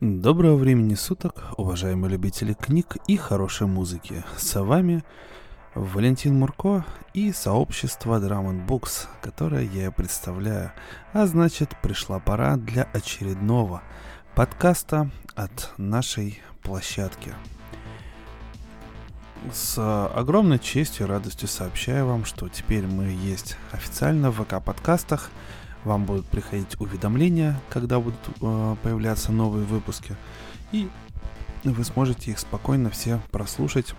Доброго времени суток, уважаемые любители книг и хорошей музыки. С вами Валентин Мурко и сообщество Drum Books, которое я представляю. А значит, пришла пора для очередного подкаста от нашей площадки. С огромной честью и радостью сообщаю вам, что теперь мы есть официально в ВК-подкастах – вам будут приходить уведомления, когда будут э, появляться новые выпуски. И вы сможете их спокойно все прослушать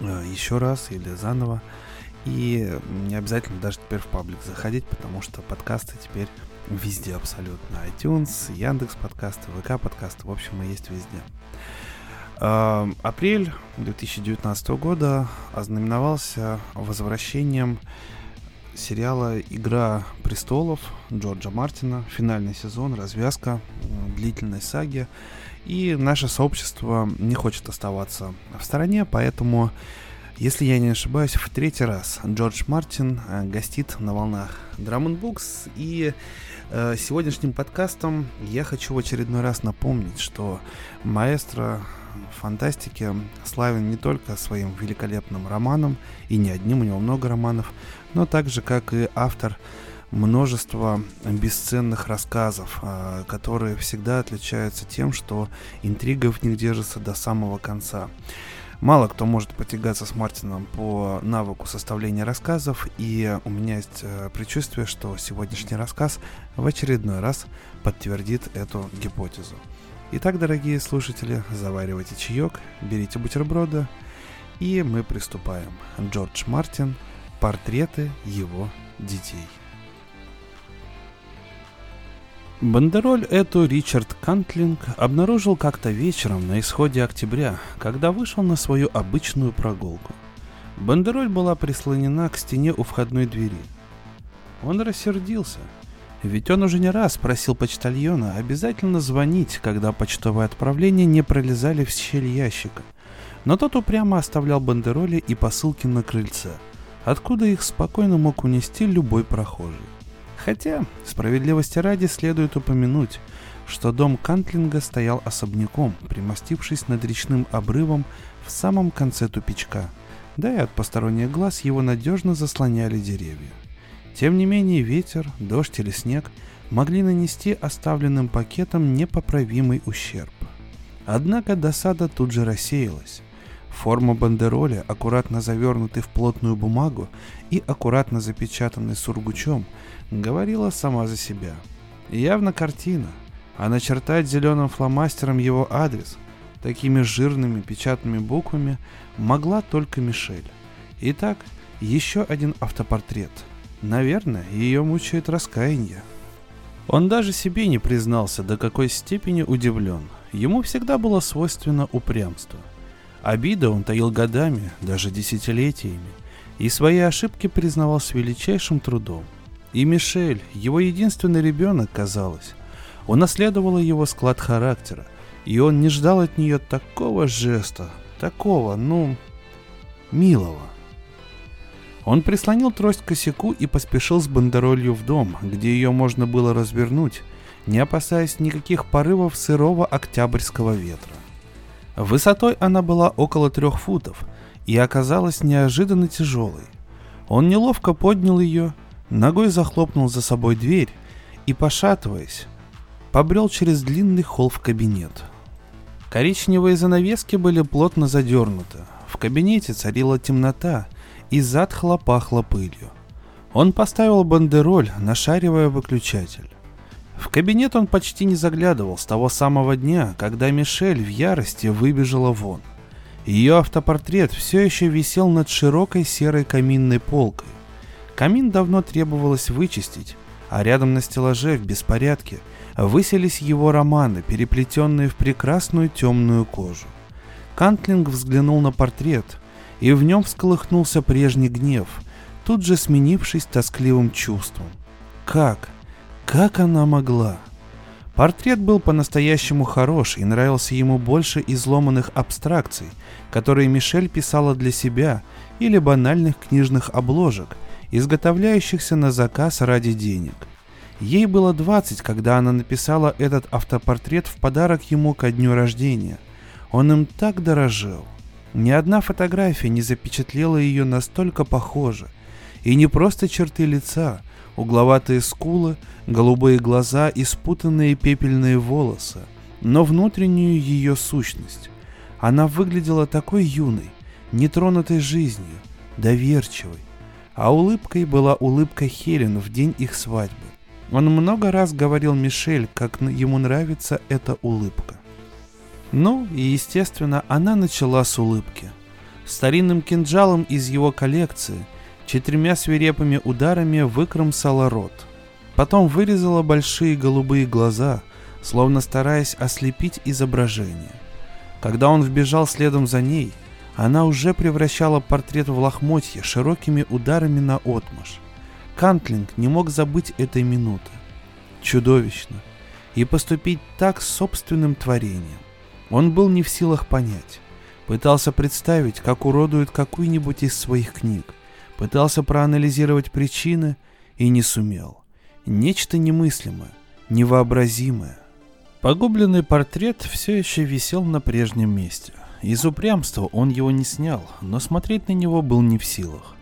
э, еще раз или заново. И не обязательно даже теперь в паблик заходить, потому что подкасты теперь везде абсолютно. iTunes, Яндекс подкасты, ВК подкасты, в общем, мы есть везде. Э, апрель 2019 года ознаменовался возвращением сериала «Игра престолов» Джорджа Мартина, финальный сезон, развязка длительной саги. И наше сообщество не хочет оставаться в стороне, поэтому, если я не ошибаюсь, в третий раз Джордж Мартин э, гостит на волнах Drum Books. И э, сегодняшним подкастом я хочу в очередной раз напомнить, что маэстро фантастики славен не только своим великолепным романом, и не одним, у него много романов, но также, как и автор, множество бесценных рассказов, а, которые всегда отличаются тем, что интрига в них держится до самого конца. Мало кто может потягаться с Мартином по навыку составления рассказов, и у меня есть э, предчувствие, что сегодняшний рассказ в очередной раз подтвердит эту гипотезу. Итак, дорогие слушатели, заваривайте чаек, берите бутерброды, и мы приступаем. Джордж Мартин – Портреты его детей. Бандероль эту Ричард Кантлинг обнаружил как-то вечером на исходе октября, когда вышел на свою обычную прогулку. Бандероль была прислонена к стене у входной двери. Он рассердился, ведь он уже не раз просил почтальона обязательно звонить, когда почтовые отправления не пролезали в щель ящика. Но тот упрямо оставлял бандероли и посылки на крыльце – откуда их спокойно мог унести любой прохожий. Хотя, справедливости ради, следует упомянуть, что дом Кантлинга стоял особняком, примостившись над речным обрывом в самом конце тупичка, да и от посторонних глаз его надежно заслоняли деревья. Тем не менее ветер, дождь или снег могли нанести оставленным пакетом непоправимый ущерб. Однако досада тут же рассеялась. Форма бандероли, аккуратно завернутый в плотную бумагу и аккуратно запечатанный сургучом, говорила сама за себя. Явно картина, а начертать зеленым фломастером его адрес такими жирными печатными буквами могла только Мишель. Итак, еще один автопортрет. Наверное, ее мучает раскаяние. Он даже себе не признался, до какой степени удивлен. Ему всегда было свойственно упрямство. Обида он таил годами, даже десятилетиями, и свои ошибки признавал с величайшим трудом. И Мишель, его единственный ребенок, казалось, унаследовала его склад характера, и он не ждал от нее такого жеста, такого, ну, милого. Он прислонил трость к косяку и поспешил с бандеролью в дом, где ее можно было развернуть, не опасаясь никаких порывов сырого октябрьского ветра. Высотой она была около трех футов и оказалась неожиданно тяжелой. Он неловко поднял ее, ногой захлопнул за собой дверь и, пошатываясь, побрел через длинный холл в кабинет. Коричневые занавески были плотно задернуты. В кабинете царила темнота и затхло пахло пылью. Он поставил бандероль, нашаривая выключатель. В кабинет он почти не заглядывал с того самого дня, когда Мишель в ярости выбежала вон. Ее автопортрет все еще висел над широкой серой каминной полкой. Камин давно требовалось вычистить, а рядом на стеллаже в беспорядке выселись его романы, переплетенные в прекрасную темную кожу. Кантлинг взглянул на портрет, и в нем всколыхнулся прежний гнев, тут же сменившись тоскливым чувством. Как? Как она могла? Портрет был по-настоящему хорош и нравился ему больше изломанных абстракций, которые Мишель писала для себя, или банальных книжных обложек, изготовляющихся на заказ ради денег. Ей было 20, когда она написала этот автопортрет в подарок ему ко дню рождения. Он им так дорожил. Ни одна фотография не запечатлела ее настолько похоже. И не просто черты лица, угловатые скулы, голубые глаза и спутанные пепельные волосы, но внутреннюю ее сущность. Она выглядела такой юной, нетронутой жизнью, доверчивой. А улыбкой была улыбка Хелен в день их свадьбы. Он много раз говорил Мишель, как ему нравится эта улыбка. Ну и, естественно, она начала с улыбки. Старинным кинжалом из его коллекции, четырьмя свирепыми ударами выкромсала рот. Потом вырезала большие голубые глаза, словно стараясь ослепить изображение. Когда он вбежал следом за ней, она уже превращала портрет в лохмотье широкими ударами на отмаш. Кантлинг не мог забыть этой минуты. Чудовищно. И поступить так с собственным творением. Он был не в силах понять. Пытался представить, как уродует какую-нибудь из своих книг. Пытался проанализировать причины и не сумел. Нечто немыслимое, невообразимое. Погубленный портрет все еще висел на прежнем месте. Из упрямства он его не снял, но смотреть на него был не в силах.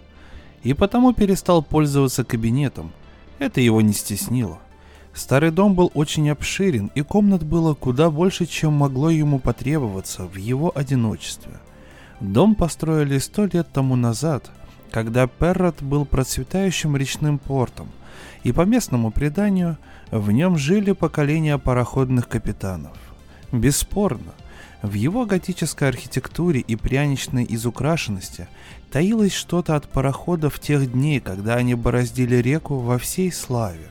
И потому перестал пользоваться кабинетом. Это его не стеснило. Старый дом был очень обширен, и комнат было куда больше, чем могло ему потребоваться в его одиночестве. Дом построили сто лет тому назад, когда Перрот был процветающим речным портом, и по местному преданию в нем жили поколения пароходных капитанов. Бесспорно, в его готической архитектуре и пряничной изукрашенности таилось что-то от пароходов тех дней, когда они бороздили реку во всей славе.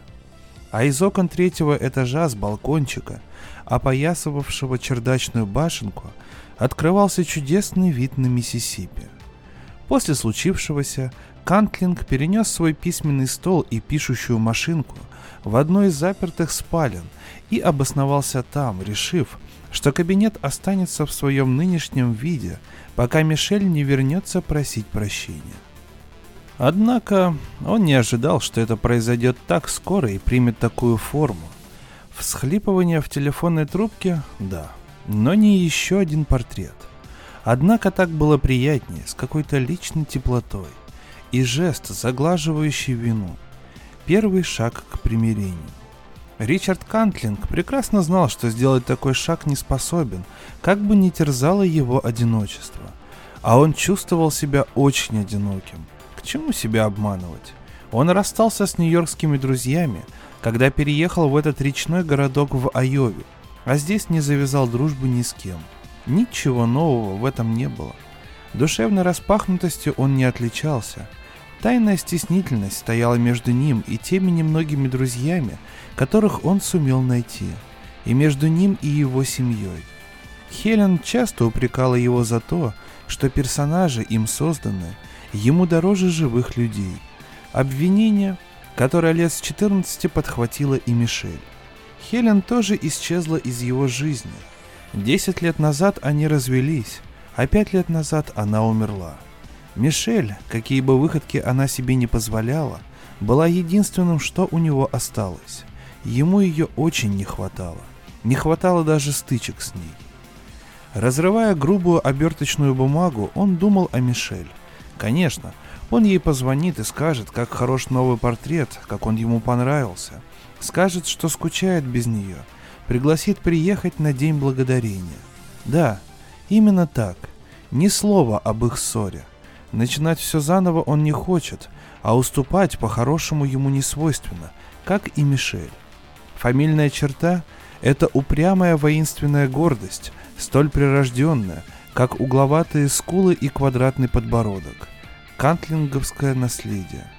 А из окон третьего этажа с балкончика, опоясывавшего чердачную башенку, открывался чудесный вид на Миссисипи. После случившегося Кантлинг перенес свой письменный стол и пишущую машинку в одну из запертых спален и обосновался там, решив, что кабинет останется в своем нынешнем виде, пока Мишель не вернется просить прощения. Однако он не ожидал, что это произойдет так скоро и примет такую форму. Всхлипывание в телефонной трубке – да, но не еще один портрет. Однако так было приятнее, с какой-то личной теплотой. И жест, заглаживающий вину. Первый шаг к примирению. Ричард Кантлинг прекрасно знал, что сделать такой шаг не способен, как бы ни терзало его одиночество. А он чувствовал себя очень одиноким. К чему себя обманывать? Он расстался с нью-йоркскими друзьями, когда переехал в этот речной городок в Айове, а здесь не завязал дружбы ни с кем. Ничего нового в этом не было. Душевной распахнутостью он не отличался. Тайная стеснительность стояла между ним и теми немногими друзьями, которых он сумел найти, и между ним и его семьей. Хелен часто упрекала его за то, что персонажи, им созданы, ему дороже живых людей. Обвинение, которое лет с 14 подхватила и Мишель. Хелен тоже исчезла из его жизни. Десять лет назад они развелись, а пять лет назад она умерла. Мишель, какие бы выходки она себе не позволяла, была единственным, что у него осталось. Ему ее очень не хватало. Не хватало даже стычек с ней. Разрывая грубую оберточную бумагу, он думал о Мишель. Конечно, он ей позвонит и скажет, как хорош новый портрет, как он ему понравился. Скажет, что скучает без нее. Пригласит приехать на День Благодарения. Да, именно так. Ни слова об их ссоре. Начинать все заново он не хочет, а уступать по-хорошему ему не свойственно, как и Мишель. Фамильная черта – это упрямая воинственная гордость, столь прирожденная, как угловатые скулы и квадратный подбородок. Кантлинговское наследие.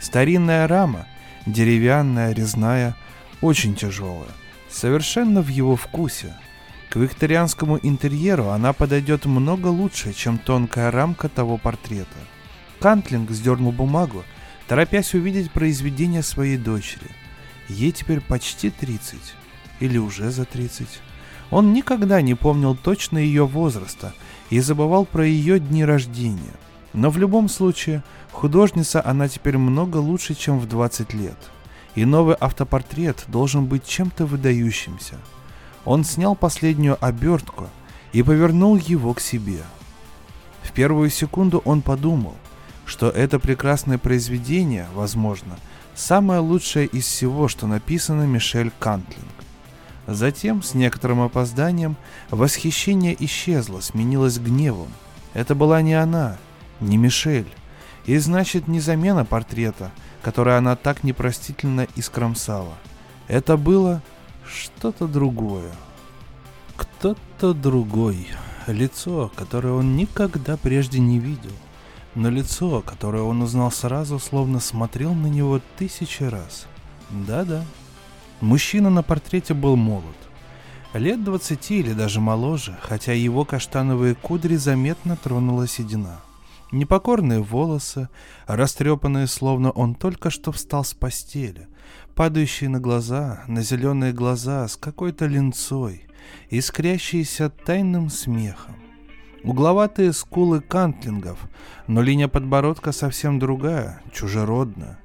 Старинная рама, деревянная, резная, очень тяжелая, совершенно в его вкусе. К викторианскому интерьеру она подойдет много лучше, чем тонкая рамка того портрета. Кантлинг сдернул бумагу, торопясь увидеть произведение своей дочери – Ей теперь почти 30. Или уже за 30. Он никогда не помнил точно ее возраста и забывал про ее дни рождения. Но в любом случае, художница она теперь много лучше, чем в 20 лет. И новый автопортрет должен быть чем-то выдающимся. Он снял последнюю обертку и повернул его к себе. В первую секунду он подумал, что это прекрасное произведение, возможно, самое лучшее из всего, что написано Мишель Кантлинг. Затем, с некоторым опозданием, восхищение исчезло, сменилось гневом. Это была не она, не Мишель. И значит, не замена портрета, который она так непростительно искромсала. Это было что-то другое. Кто-то другой. Лицо, которое он никогда прежде не видел. Но лицо, которое он узнал сразу, словно смотрел на него тысячи раз. Да-да, Мужчина на портрете был молод. Лет двадцати или даже моложе, хотя его каштановые кудри заметно тронула седина. Непокорные волосы, растрепанные, словно он только что встал с постели, падающие на глаза, на зеленые глаза с какой-то линцой, искрящиеся тайным смехом. Угловатые скулы кантлингов, но линия подбородка совсем другая, чужеродная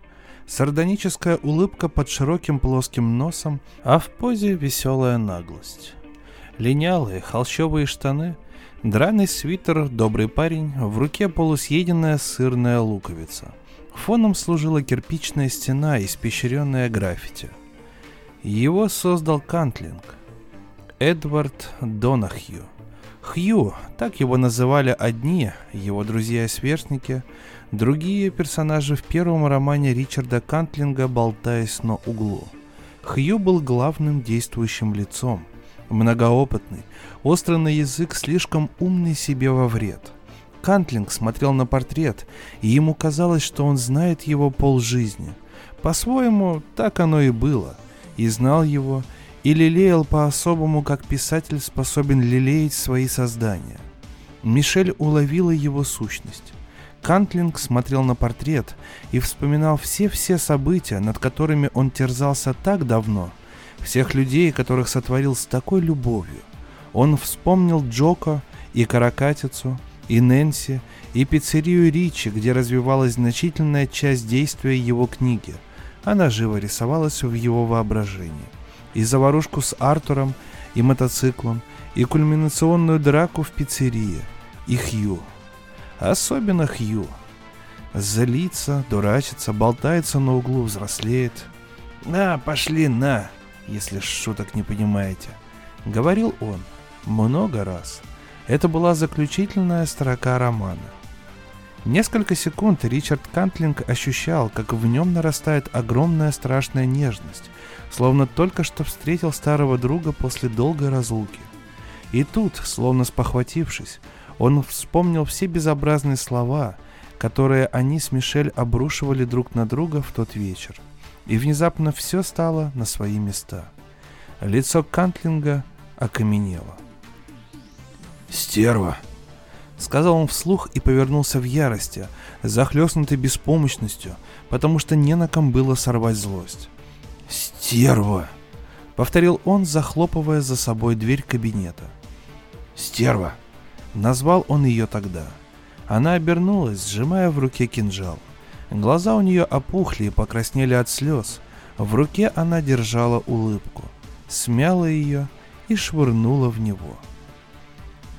сардоническая улыбка под широким плоским носом, а в позе веселая наглость. Линялые холщовые штаны, драный свитер, добрый парень, в руке полусъеденная сырная луковица. Фоном служила кирпичная стена, испещренная граффити. Его создал Кантлинг. Эдвард Донахью. Хью, так его называли одни, его друзья и сверстники – Другие персонажи в первом романе Ричарда Кантлинга «Болтаясь на углу». Хью был главным действующим лицом. Многоопытный, острый на язык, слишком умный себе во вред. Кантлинг смотрел на портрет, и ему казалось, что он знает его полжизни. По-своему, так оно и было. И знал его, и лелеял по-особому, как писатель способен лелеять свои создания. Мишель уловила его сущность. Кантлинг смотрел на портрет и вспоминал все-все события, над которыми он терзался так давно, всех людей, которых сотворил с такой любовью. Он вспомнил Джоко и Каракатицу, и Нэнси, и пиццерию Ричи, где развивалась значительная часть действия его книги. Она живо рисовалась в его воображении. И заварушку с Артуром, и мотоциклом, и кульминационную драку в пиццерии, и Хью – Особенно Хью. Злится, дурачится, болтается на углу, взрослеет. «На, пошли, на!» Если шуток не понимаете. Говорил он много раз. Это была заключительная строка романа. Несколько секунд Ричард Кантлинг ощущал, как в нем нарастает огромная страшная нежность, словно только что встретил старого друга после долгой разлуки. И тут, словно спохватившись, он вспомнил все безобразные слова, которые они с Мишель обрушивали друг на друга в тот вечер. И внезапно все стало на свои места. Лицо Кантлинга окаменело. «Стерва!» — сказал он вслух и повернулся в ярости, захлестнутый беспомощностью, потому что не на ком было сорвать злость. «Стерва!» — повторил он, захлопывая за собой дверь кабинета. «Стерва!» Назвал он ее тогда. Она обернулась, сжимая в руке кинжал. Глаза у нее опухли и покраснели от слез. В руке она держала улыбку, смяла ее и швырнула в него.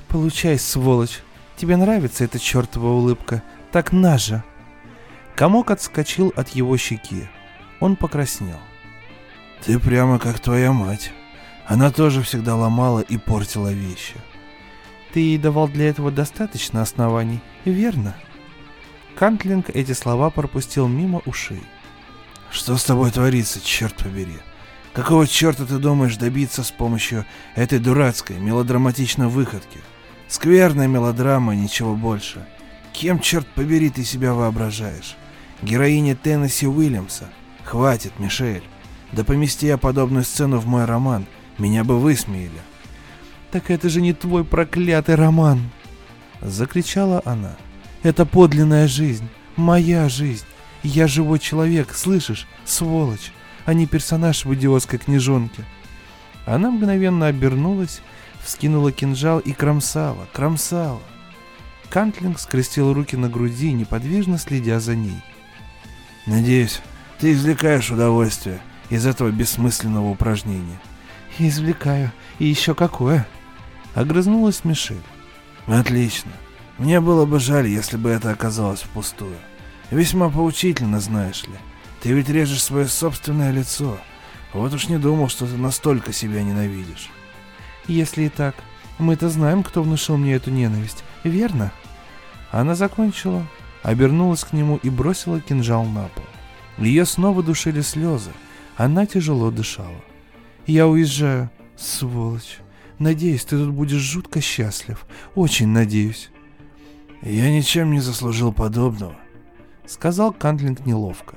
«Получай, сволочь! Тебе нравится эта чертова улыбка? Так на же!» Комок отскочил от его щеки. Он покраснел. «Ты прямо как твоя мать. Она тоже всегда ломала и портила вещи. Ты ей давал для этого достаточно оснований, верно? Кантлинг эти слова пропустил мимо ушей. Что с тобой творится, черт побери? Какого черта ты думаешь добиться с помощью этой дурацкой, мелодраматичной выходки? Скверная мелодрама, ничего больше. Кем, черт побери, ты себя воображаешь? Героиня Теннесси Уильямса? Хватит, Мишель. Да помести я подобную сцену в мой роман, меня бы высмеяли. «Так это же не твой проклятый роман!» Закричала она. «Это подлинная жизнь, моя жизнь. Я живой человек, слышишь, сволочь, а не персонаж в идиотской книжонке». Она мгновенно обернулась, вскинула кинжал и кромсала, кромсала. Кантлинг скрестил руки на груди, неподвижно следя за ней. «Надеюсь, Ты извлекаешь удовольствие из этого бессмысленного упражнения. Извлекаю. И еще какое? Огрызнулась Мишель. Отлично. Мне было бы жаль, если бы это оказалось впустую. Весьма поучительно, знаешь ли. Ты ведь режешь свое собственное лицо. Вот уж не думал, что ты настолько себя ненавидишь. Если и так, мы-то знаем, кто внушил мне эту ненависть, верно? Она закончила, обернулась к нему и бросила кинжал на пол. Ее снова душили слезы. Она тяжело дышала. «Я уезжаю, сволочь. Надеюсь, ты тут будешь жутко счастлив. Очень надеюсь». «Я ничем не заслужил подобного», — сказал Кантлинг неловко.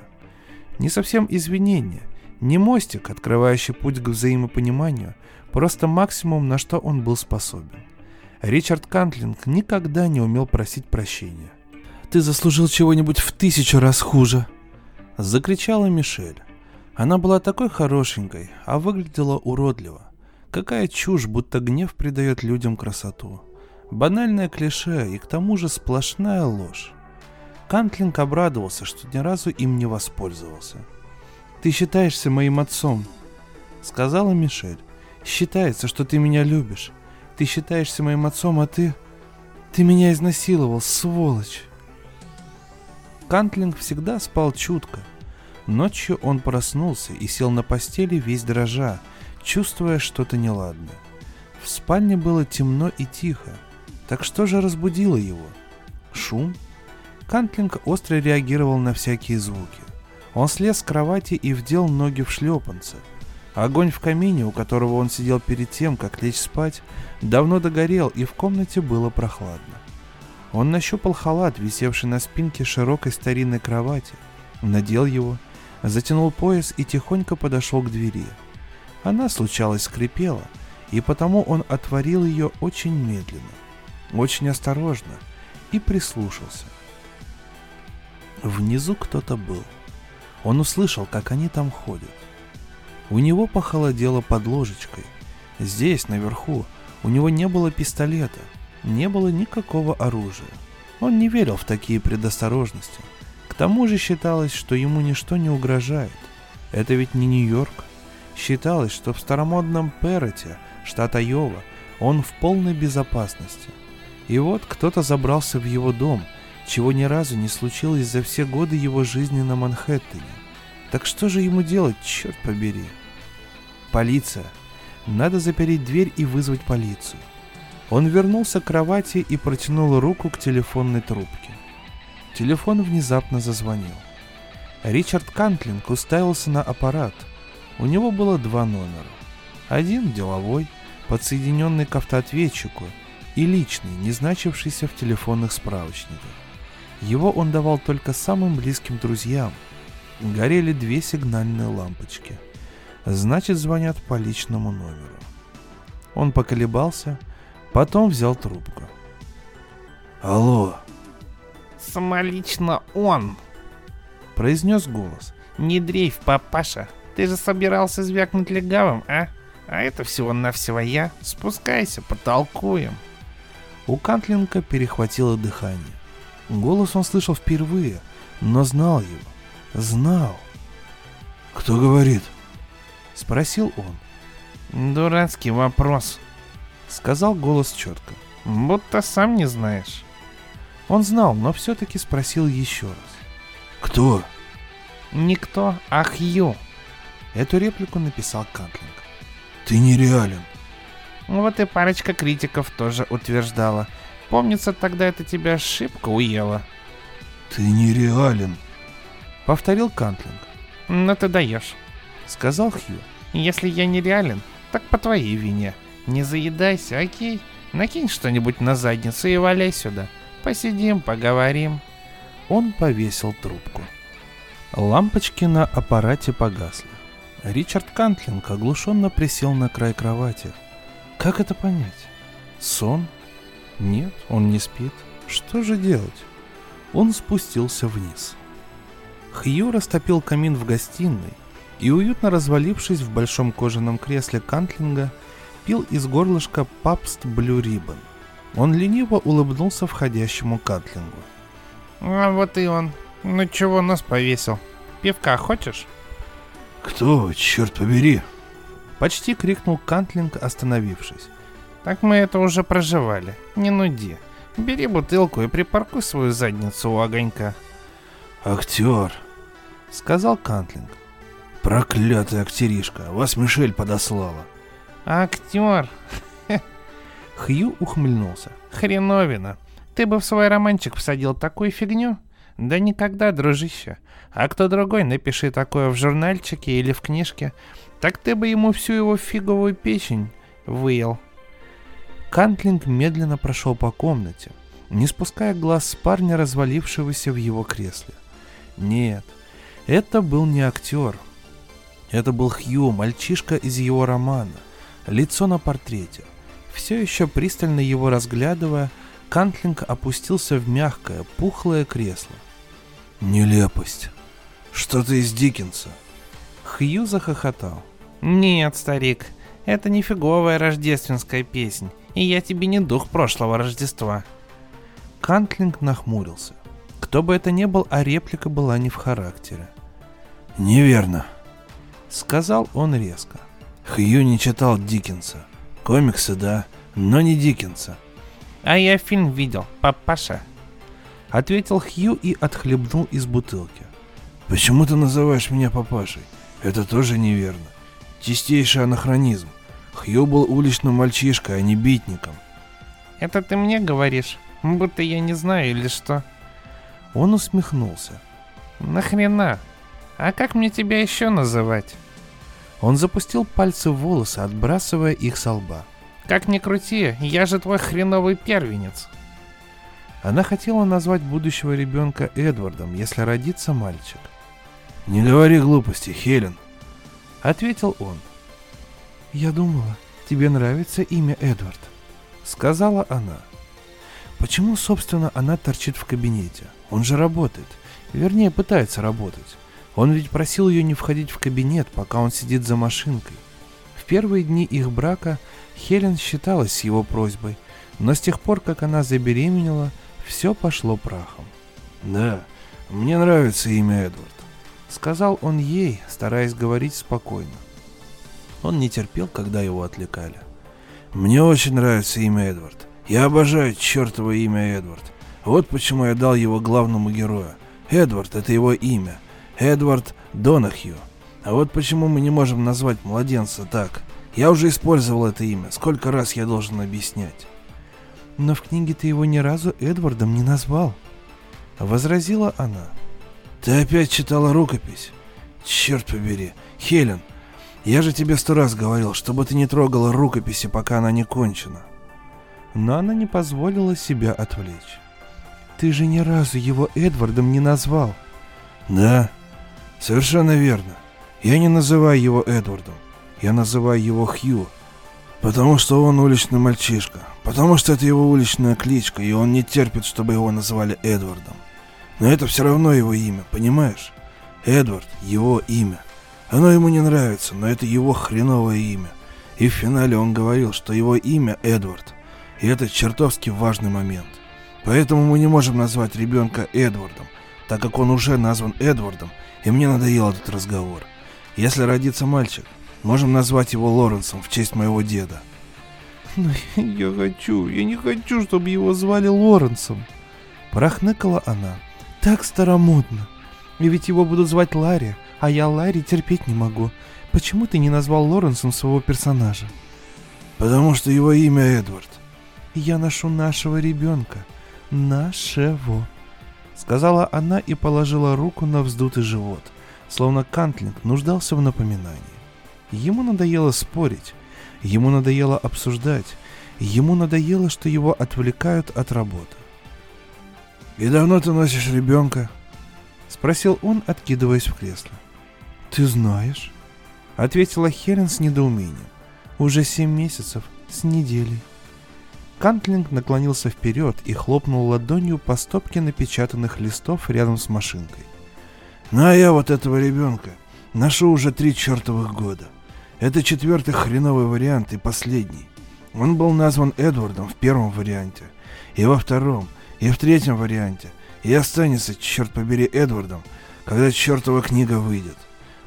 Не совсем извинение, не мостик, открывающий путь к взаимопониманию, просто максимум, на что он был способен. Ричард Кантлинг никогда не умел просить прощения. «Ты заслужил чего-нибудь в тысячу раз хуже!» Закричала Мишель. Она была такой хорошенькой, а выглядела уродливо. Какая чушь, будто гнев придает людям красоту. Банальное клише и к тому же сплошная ложь. Кантлинг обрадовался, что ни разу им не воспользовался. «Ты считаешься моим отцом», — сказала Мишель. «Считается, что ты меня любишь. Ты считаешься моим отцом, а ты... Ты меня изнасиловал, сволочь!» Кантлинг всегда спал чутко. Ночью он проснулся и сел на постели весь дрожа, чувствуя что-то неладное. В спальне было темно и тихо. Так что же разбудило его? Шум? Кантлинг остро реагировал на всякие звуки. Он слез с кровати и вдел ноги в шлепанцы. Огонь в камине, у которого он сидел перед тем, как лечь спать, давно догорел, и в комнате было прохладно. Он нащупал халат, висевший на спинке широкой старинной кровати, надел его, затянул пояс и тихонько подошел к двери. Она, случалось, скрипела, и потому он отворил ее очень медленно, очень осторожно и прислушался. Внизу кто-то был. Он услышал, как они там ходят. У него похолодело под ложечкой. Здесь, наверху, у него не было пистолета, не было никакого оружия. Он не верил в такие предосторожности. К тому же считалось, что ему ничто не угрожает. Это ведь не Нью-Йорк. Считалось, что в старомодном Перроте, штат Айова, он в полной безопасности. И вот кто-то забрался в его дом – чего ни разу не случилось за все годы его жизни на Манхэттене. Так что же ему делать, черт побери? Полиция. Надо запереть дверь и вызвать полицию. Он вернулся к кровати и протянул руку к телефонной трубке. Телефон внезапно зазвонил. Ричард Кантлинг уставился на аппарат. У него было два номера. Один деловой, подсоединенный к автоответчику, и личный, не значившийся в телефонных справочниках. Его он давал только самым близким друзьям. Горели две сигнальные лампочки. Значит, звонят по личному номеру. Он поколебался, потом взял трубку. «Алло!» «Самолично он!» Произнес голос. «Не дрейф, папаша. Ты же собирался звякнуть легавым, а? А это всего-навсего я. Спускайся, потолкуем». У Кантлинга перехватило дыхание. Голос он слышал впервые, но знал его. Знал. «Кто говорит?» — спросил он. «Дурацкий вопрос», — сказал голос четко. «Будто сам не знаешь». Он знал, но все-таки спросил еще раз. «Кто?» «Не кто, а Хью». Эту реплику написал Кантлинг. «Ты нереален». Вот и парочка критиков тоже утверждала — Помнится, тогда это тебя шибко уело. Ты нереален. Повторил Кантлинг. Ну ты даешь. Сказал Хью. Если я нереален, так по твоей вине. Не заедайся, окей? Накинь что-нибудь на задницу и валяй сюда. Посидим, поговорим. Он повесил трубку. Лампочки на аппарате погасли. Ричард Кантлинг оглушенно присел на край кровати. Как это понять? Сон нет, он не спит. Что же делать? Он спустился вниз. Хью растопил камин в гостиной и, уютно развалившись в большом кожаном кресле Кантлинга, пил из горлышка Pabst Blue Ribbon. Он лениво улыбнулся входящему Кантлингу. «А вот и он. Ну чего нос повесил?» Пивка хочешь? Кто черт побери? Почти крикнул Кантлинг, остановившись. Так мы это уже проживали. Не нуди. Бери бутылку и припаркуй свою задницу у огонька. Актер, Сказал Кантлинг. проклятая актеришка, вас Мишель подослала. Актер, Хью ухмыльнулся. хреновина. Ты бы в свой романчик всадил такую фигню? Да никогда, дружище. А кто другой напиши такое в журнальчике или в книжке, так ты бы ему всю его фиговую печень выел. Кантлинг медленно прошел по комнате, не спуская глаз с парня, развалившегося в его кресле. Нет, это был не актер. Это был Хью, мальчишка из его романа, лицо на портрете. Все еще пристально его разглядывая, Кантлинг опустился в мягкое, пухлое кресло. Нелепость. Что-то из Диккенса. Хью захохотал. Нет, старик, это не фиговая рождественская песнь, и я тебе не дух прошлого Рождества. Кантлинг нахмурился. Кто бы это ни был, а реплика была не в характере. Неверно. Сказал он резко. Хью не читал Диккенса. Комиксы, да, но не Диккенса. А я фильм видел, папаша. Ответил Хью и отхлебнул из бутылки. Почему ты называешь меня папашей? Это тоже неверно. Чистейший анахронизм. Хью был уличным мальчишкой, а не битником. Это ты мне говоришь, будто я не знаю или что? Он усмехнулся. Нахрена? А как мне тебя еще называть? Он запустил пальцы в волосы, отбрасывая их со лба. Как ни крути, я же твой хреновый первенец. Она хотела назвать будущего ребенка Эдвардом, если родится мальчик. Не говори глупости, Хелен. Ответил он. «Я думала, тебе нравится имя Эдвард», — сказала она. Почему, собственно, она торчит в кабинете? Он же работает. Вернее, пытается работать. Он ведь просил ее не входить в кабинет, пока он сидит за машинкой. В первые дни их брака Хелен считалась с его просьбой, но с тех пор, как она забеременела, все пошло прахом. Да, мне нравится имя Эдвард. Сказал он ей, стараясь говорить спокойно. Он не терпел, когда его отвлекали. Мне очень нравится имя Эдвард. Я обожаю чертово имя Эдвард. Вот почему я дал его главному герою. Эдвард — это его имя. Эдвард Донахью. А вот почему мы не можем назвать младенца так. Я уже использовал это имя. Сколько раз я должен объяснять? Но в книге ты его ни разу Эдвардом не назвал. Возразила она. Ты опять читала рукопись? Черт побери. Хелен, я же тебе сто раз говорил, чтобы ты не трогала рукописи, пока она не кончена. Но она не позволила себя отвлечь. Ты же ни разу его Эдвардом не назвал. Да, совершенно верно. Я не называю его Эдвардом. Я называю его Хью. Потому что он уличный мальчишка. Потому что это его уличная кличка, и он не терпит, чтобы его называли Эдвардом. Но это все равно его имя, понимаешь? Эдвард — его имя. Оно ему не нравится, но это его хреновое имя. И в финале он говорил, что его имя Эдвард. И это чертовски важный момент. Поэтому мы не можем назвать ребенка Эдвардом, так как он уже назван Эдвардом, и мне надоел этот разговор. Если родится мальчик, можем назвать его Лоренсом в честь моего деда. Но я хочу, я не хочу, чтобы его звали Лоренсом. Прохныкала она. Так старомодно. И ведь его будут звать Ларри, а я Ларри терпеть не могу. Почему ты не назвал Лоренсом своего персонажа? Потому что его имя Эдвард. Я ношу нашего ребенка. Нашего. Сказала она и положила руку на вздутый живот, словно Кантлинг нуждался в напоминании. Ему надоело спорить, ему надоело обсуждать, ему надоело, что его отвлекают от работы. «И давно ты носишь ребенка?» — спросил он, откидываясь в кресло. «Ты знаешь?» — ответила Хелен с недоумением. «Уже семь месяцев с неделей». Кантлинг наклонился вперед и хлопнул ладонью по стопке напечатанных листов рядом с машинкой. «Ну а я вот этого ребенка ношу уже три чертовых года. Это четвертый хреновый вариант и последний. Он был назван Эдвардом в первом варианте, и во втором, и в третьем варианте, и останется, черт побери, Эдвардом, когда чертова книга выйдет.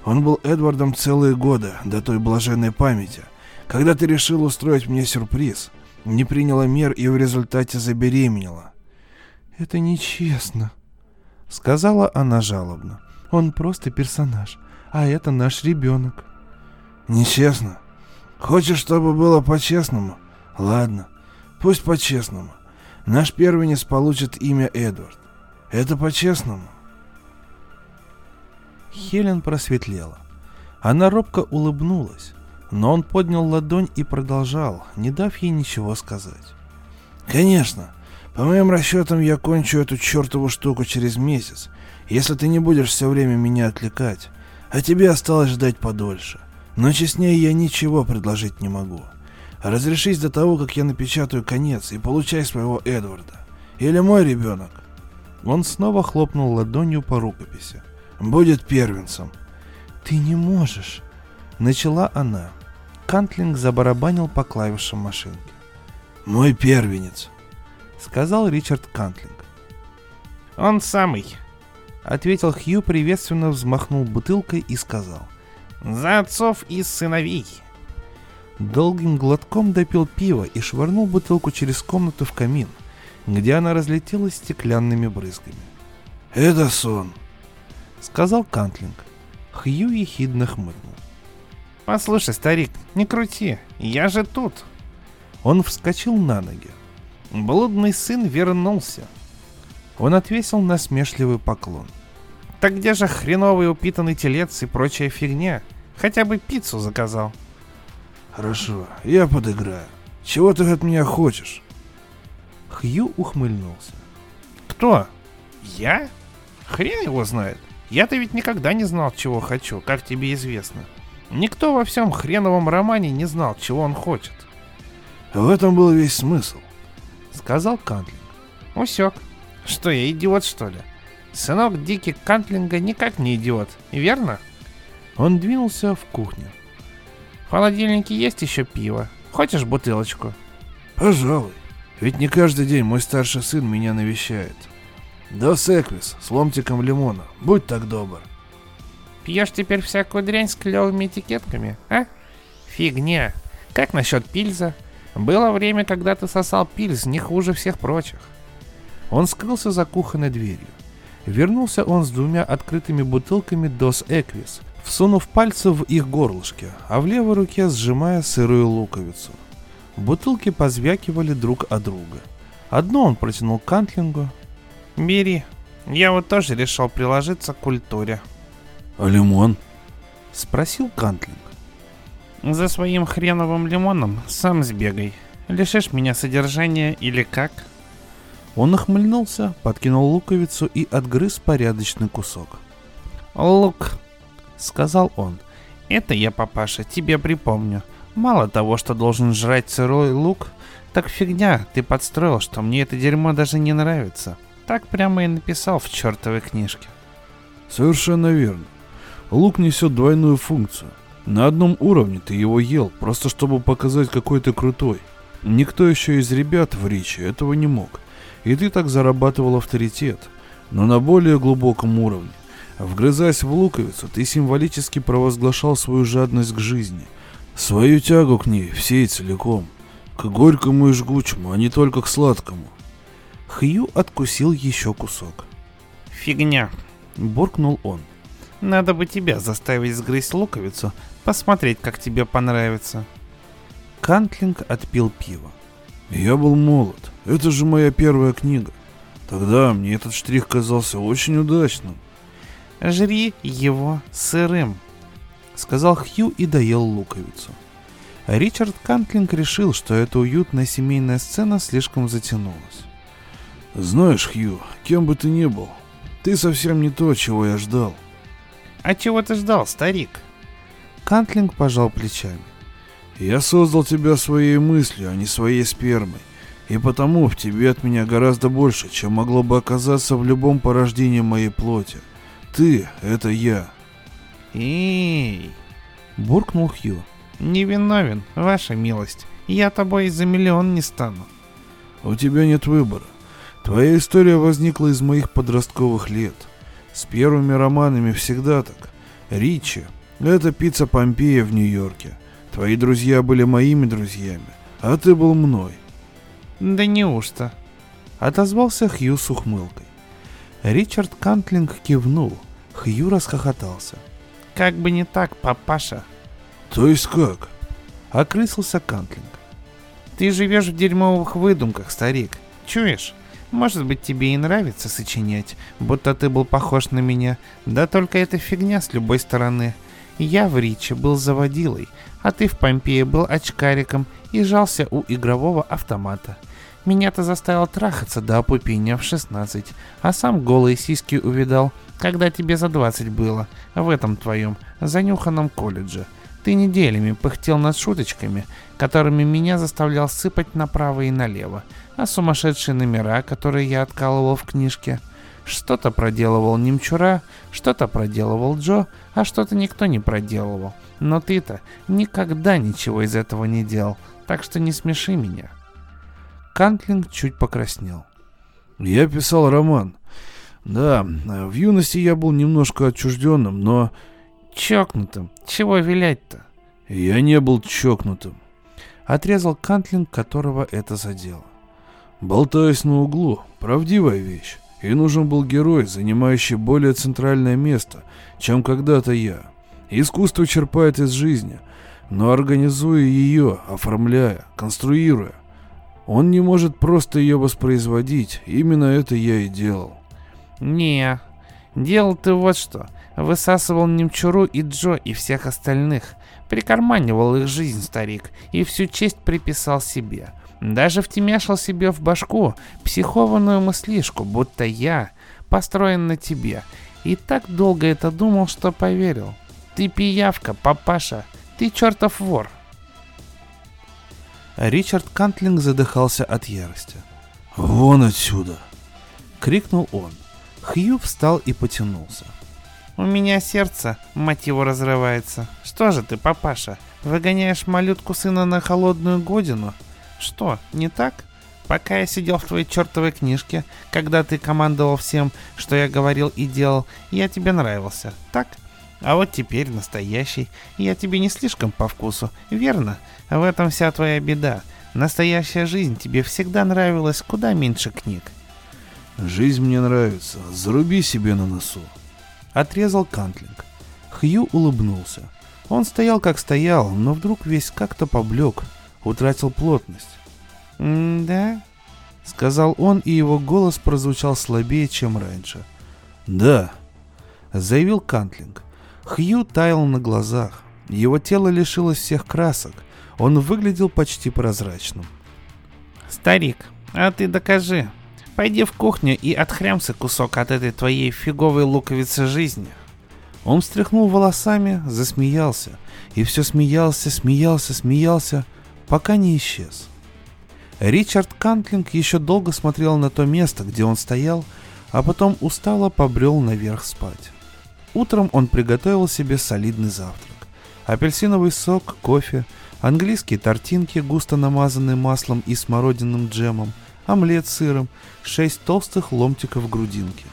Он был Эдвардом целые годы, до той блаженной памяти, когда ты решил устроить мне сюрприз, не приняла мер и в результате забеременела. «Это нечестно», — сказала она жалобно. «Он просто персонаж, а это наш ребенок». «Нечестно? Хочешь, чтобы было по-честному? Ладно, пусть по-честному. Наш первенец получит имя Эдвард. Это по-честному?» Хелен просветлела. Она робко улыбнулась, но он поднял ладонь и продолжал, не дав ей ничего сказать. «Конечно. По моим расчетам, я кончу эту чертову штуку через месяц, если ты не будешь все время меня отвлекать, а тебе осталось ждать подольше. Но честнее я ничего предложить не могу. Разрешись до того, как я напечатаю конец и получай своего Эдварда. Или мой ребенок. Он снова хлопнул ладонью по рукописи. Будет первенцем. Ты не можешь. Начала она. Кантлинг забарабанил по клавишам машинки. Мой первенец. Сказал Ричард Кантлинг. Он самый. Ответил Хью, приветственно взмахнул бутылкой и сказал. За отцов и сыновей. Долгим глотком допил пиво и швырнул бутылку через комнату в камин, где она разлетелась стеклянными брызгами. «Это сон», — сказал Кантлинг. Хью ехидно хмыкнул. «Послушай, старик, не крути, я же тут». Он вскочил на ноги. Блудный сын вернулся. Он отвесил насмешливый поклон. «Так где же хреновый упитанный телец и прочая фигня? Хотя бы пиццу заказал». «Хорошо, я подыграю. Чего ты от меня хочешь?» Хью ухмыльнулся. «Кто? Я? Хрен его знает. Я-то ведь никогда не знал, чего хочу, как тебе известно. Никто во всем хреновом романе не знал, чего он хочет. В этом был весь смысл, сказал Кантлинг. Усек. Что, я идиот, что ли? Сынок Дики Кантлинга никак не идиот, верно? Он двинулся в кухню. В холодильнике есть еще пиво. Хочешь бутылочку? Пожалуй. Ведь не каждый день мой старший сын меня навещает. Dos Equis, с ломтиком лимона. Будь так добр. Пьешь теперь всякую дрянь с клевыми этикетками, а? Фигня. Как насчет пильза? Было время, когда ты сосал пильз не хуже всех прочих. Он скрылся за кухонной дверью. Вернулся он с двумя открытыми бутылками Dos Equis, всунув пальцы в их горлышки, а в левой руке сжимая сырую луковицу. Бутылки позвякивали друг от друга. Одну он протянул Кантлингу. «Бери. Я вот тоже решил приложиться к культуре». «А лимон?» — спросил Кантлинг. «За своим хреновым лимоном сам сбегай. Лишишь меня содержания или как?» Он охмыльнулся, подкинул луковицу и отгрыз порядочный кусок. «Лук», — сказал он, — «это я, папаша, тебе припомню. Мало того, что должен жрать сырой лук, так фигня, ты подстроил, что мне это дерьмо даже не нравится. Так прямо и написал в чертовой книжке». «Совершенно верно. Лук несет двойную функцию. На одном уровне ты его ел, просто чтобы показать, какой ты крутой. Никто еще из ребят в Ричи этого не мог и ты так зарабатывал авторитет. Но на более глубоком уровне, вгрызаясь в луковицу, ты символически провозглашал свою жадность к жизни, свою тягу к ней всей целиком, к горькому и жгучему, а не только к сладкому. Хью откусил еще кусок. «Фигня», — буркнул он. «Надо бы тебя заставить сгрызть луковицу, посмотреть, как тебе понравится». Кантлинг отпил пиво. Я был молод. Это же моя первая книга. Тогда мне этот штрих казался очень удачным. «Жри его сырым», — сказал Хью и доел луковицу. Ричард Кантлинг решил, что эта уютная семейная сцена слишком затянулась. «Знаешь, Хью, кем бы ты ни был, ты совсем не то, чего я ждал». «А чего ты ждал, старик?» Кантлинг пожал плечами. Я создал тебя своей мыслью, а не своей спермой. И потому в тебе от меня гораздо больше, чем могло бы оказаться в любом порождении моей плоти. Ты — это я. Эй, буркнул Хью. Невиновен, ваша милость. Я тобой за миллион не стану. У тебя нет выбора. Твоя история возникла из моих подростковых лет. С первыми романами всегда так. Ричи — это пицца Помпея в Нью-Йорке. Твои друзья были моими друзьями, а ты был мной. Да неужто? Отозвался Хью с ухмылкой. Ричард Кантлинг кивнул. Хью расхохотался. Как бы не так, папаша. То есть как? Окрысился Кантлинг. Ты живешь в дерьмовых выдумках, старик. Чуешь? Может быть, тебе и нравится сочинять, будто ты был похож на меня. Да только это фигня с любой стороны. Я в Риче был заводилой, а ты в Помпее был очкариком и жался у игрового автомата. Меня-то заставил трахаться до опупения в 16, а сам голые сиськи увидал, когда тебе за 20 было, в этом твоем занюханном колледже. Ты неделями пыхтел над шуточками, которыми меня заставлял сыпать направо и налево, а сумасшедшие номера, которые я откалывал в книжке. Что-то проделывал Немчура, что-то проделывал Джо, а что-то никто не проделывал. Но ты-то никогда ничего из этого не делал, так что не смеши меня. Кантлинг чуть покраснел. Я писал роман. Да, в юности я был немножко отчужденным, но Чокнутым. Чего вилять-то? Я не был чокнутым. Отрезал Кантлинг, которого это задело. Болтаюсь на углу. Правдивая вещь. И нужен был герой, занимающий более центральное место, чем когда-то я. Искусство черпает из жизни, но организуя ее, оформляя, конструируя, он не может просто ее воспроизводить. Именно это я и делал. Не, делал ты вот что. Высасывал Немчуру и Джо и всех остальных. Прикарманивал их жизнь, старик, и всю честь приписал себе. Даже втемяшил себе в башку психованную мыслишку, будто я построен на тебе. И так долго это думал, что поверил. Ты пиявка, папаша. Ты чертов вор. Ричард Кантлинг задыхался от ярости. «Вон отсюда!» — крикнул он. Хью встал и потянулся. У меня сердце, мать его, разрывается. Что же ты, папаша, выгоняешь малютку сына на холодную годину? Что, не так? Пока я сидел в твоей чертовой книжке, когда ты командовал всем, что я говорил и делал, я тебе нравился, так? А вот теперь настоящий, я тебе не слишком по вкусу, верно? В этом вся твоя беда. Настоящая жизнь тебе всегда нравилась куда меньше книг. Жизнь мне нравится, заруби себе на носу отрезал Кантлинг. Хью улыбнулся. Он стоял как стоял, но вдруг весь как-то поблек, утратил плотность. «Да?» — сказал он, и его голос прозвучал слабее, чем раньше. «Да», — заявил Кантлинг. Хью таял на глазах. Его тело лишилось всех красок. Он выглядел почти прозрачным. «Старик, а ты докажи, Пойди в кухню и отхрямся кусок от этой твоей фиговой луковицы жизни. Он встряхнул волосами, засмеялся. И все смеялся, смеялся, смеялся, пока не исчез. Ричард Кантлинг еще долго смотрел на то место, где он стоял, а потом устало побрел наверх спать. Утром он приготовил себе солидный завтрак. Апельсиновый сок, кофе, английские тортинки, густо намазанные маслом и смородиным джемом – омлет с сыром, шесть толстых ломтиков грудинки.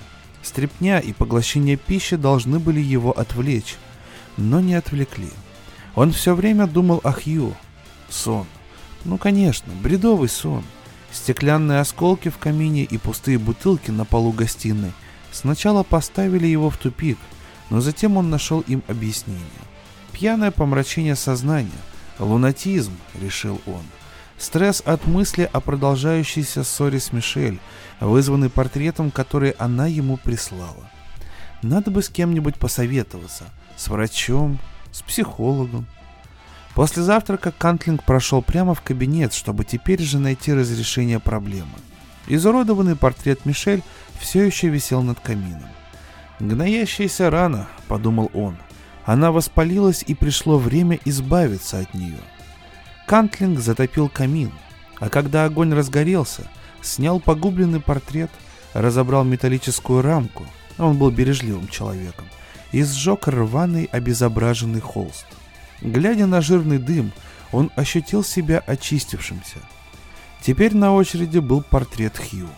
Стрепня и поглощение пищи должны были его отвлечь, но не отвлекли. Он все время думал о Хью. Сон. Ну, конечно, бредовый сон. Стеклянные осколки в камине и пустые бутылки на полу гостиной сначала поставили его в тупик, но затем он нашел им объяснение. Пьяное помрачение сознания, лунатизм, решил он. Стресс от мысли о продолжающейся ссоре с Мишель, вызванный портретом, который она ему прислала. Надо бы с кем-нибудь посоветоваться. С врачом, с психологом. После завтрака Кантлинг прошел прямо в кабинет, чтобы теперь же найти разрешение проблемы. Изуродованный портрет Мишель все еще висел над камином. «Гноящаяся рана», — подумал он. Она воспалилась, и пришло время избавиться от нее. Кантлинг затопил камин, а когда огонь разгорелся, снял погубленный портрет, разобрал металлическую рамку, он был бережливым человеком, и сжег рваный обезображенный холст. Глядя на жирный дым, он ощутил себя очистившимся. Теперь на очереди был портрет Хью.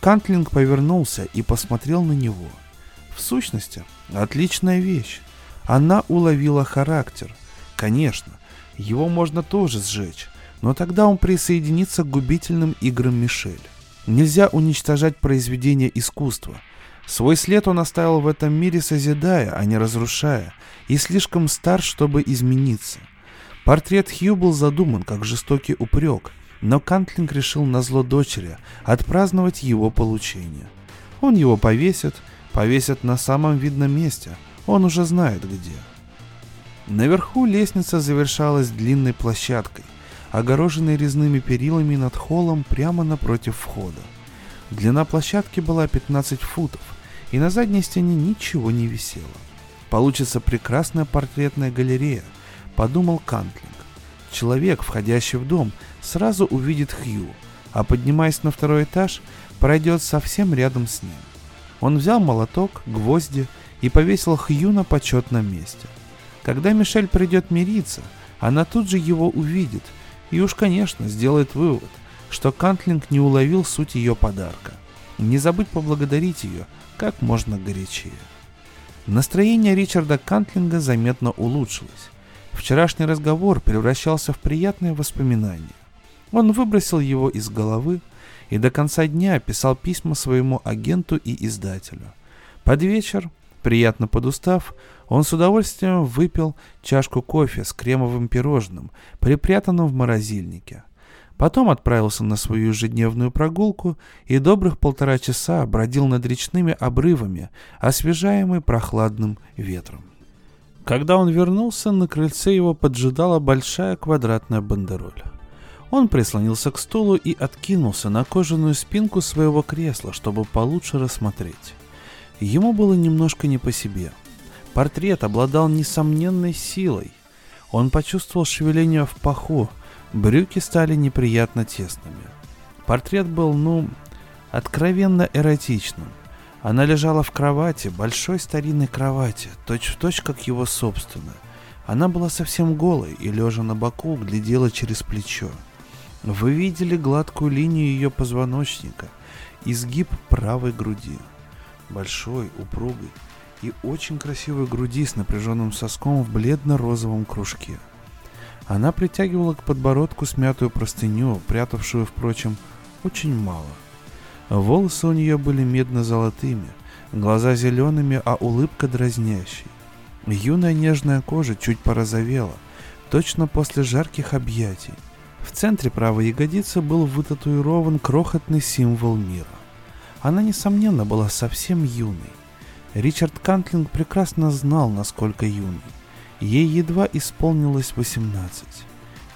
Кантлинг повернулся и посмотрел на него. В сущности, отличная вещь. Она уловила характер. Конечно, его можно тоже сжечь, но тогда он присоединится к губительным играм Мишель. Нельзя уничтожать произведение искусства. Свой след он оставил в этом мире созидая, а не разрушая, и слишком стар, чтобы измениться. Портрет Хью был задуман как жестокий упрек, но Кантлинг решил на зло дочери отпраздновать его получение. Он его повесит, повесит на самом видном месте, он уже знает где. Наверху лестница завершалась длинной площадкой, огороженной резными перилами над холлом прямо напротив входа. Длина площадки была 15 футов, и на задней стене ничего не висело. Получится прекрасная портретная галерея, подумал Кантлинг. Человек, входящий в дом, сразу увидит Хью, а поднимаясь на второй этаж, пройдет совсем рядом с ним. Он взял молоток, гвозди и повесил Хью на почетном месте. Когда Мишель придет мириться, она тут же его увидит и уж, конечно, сделает вывод, что Кантлинг не уловил суть ее подарка. Не забыть поблагодарить ее как можно горячее. Настроение Ричарда Кантлинга заметно улучшилось. Вчерашний разговор превращался в приятные воспоминания. Он выбросил его из головы и до конца дня писал письма своему агенту и издателю. Под вечер, приятно подустав, он с удовольствием выпил чашку кофе с кремовым пирожным, припрятанным в морозильнике. Потом отправился на свою ежедневную прогулку и добрых полтора часа бродил над речными обрывами, освежаемый прохладным ветром. Когда он вернулся, на крыльце его поджидала большая квадратная бандероль. Он прислонился к стулу и откинулся на кожаную спинку своего кресла, чтобы получше рассмотреть. Ему было немножко не по себе. Портрет обладал несомненной силой. Он почувствовал шевеление в паху, брюки стали неприятно тесными. Портрет был, ну, откровенно эротичным. Она лежала в кровати, большой старинной кровати, точь-в-точь, точь, как его собственная. Она была совсем голой и, лежа на боку, глядела через плечо. Вы видели гладкую линию ее позвоночника, изгиб правой груди. Большой, упругой и очень красивой груди с напряженным соском в бледно-розовом кружке. Она притягивала к подбородку смятую простыню, прятавшую, впрочем, очень мало. Волосы у нее были медно-золотыми, глаза зелеными, а улыбка дразнящей. Юная нежная кожа чуть порозовела, точно после жарких объятий. В центре правой ягодицы был вытатуирован крохотный символ мира. Она, несомненно, была совсем юной. Ричард Кантлинг прекрасно знал, насколько юной. Ей едва исполнилось 18.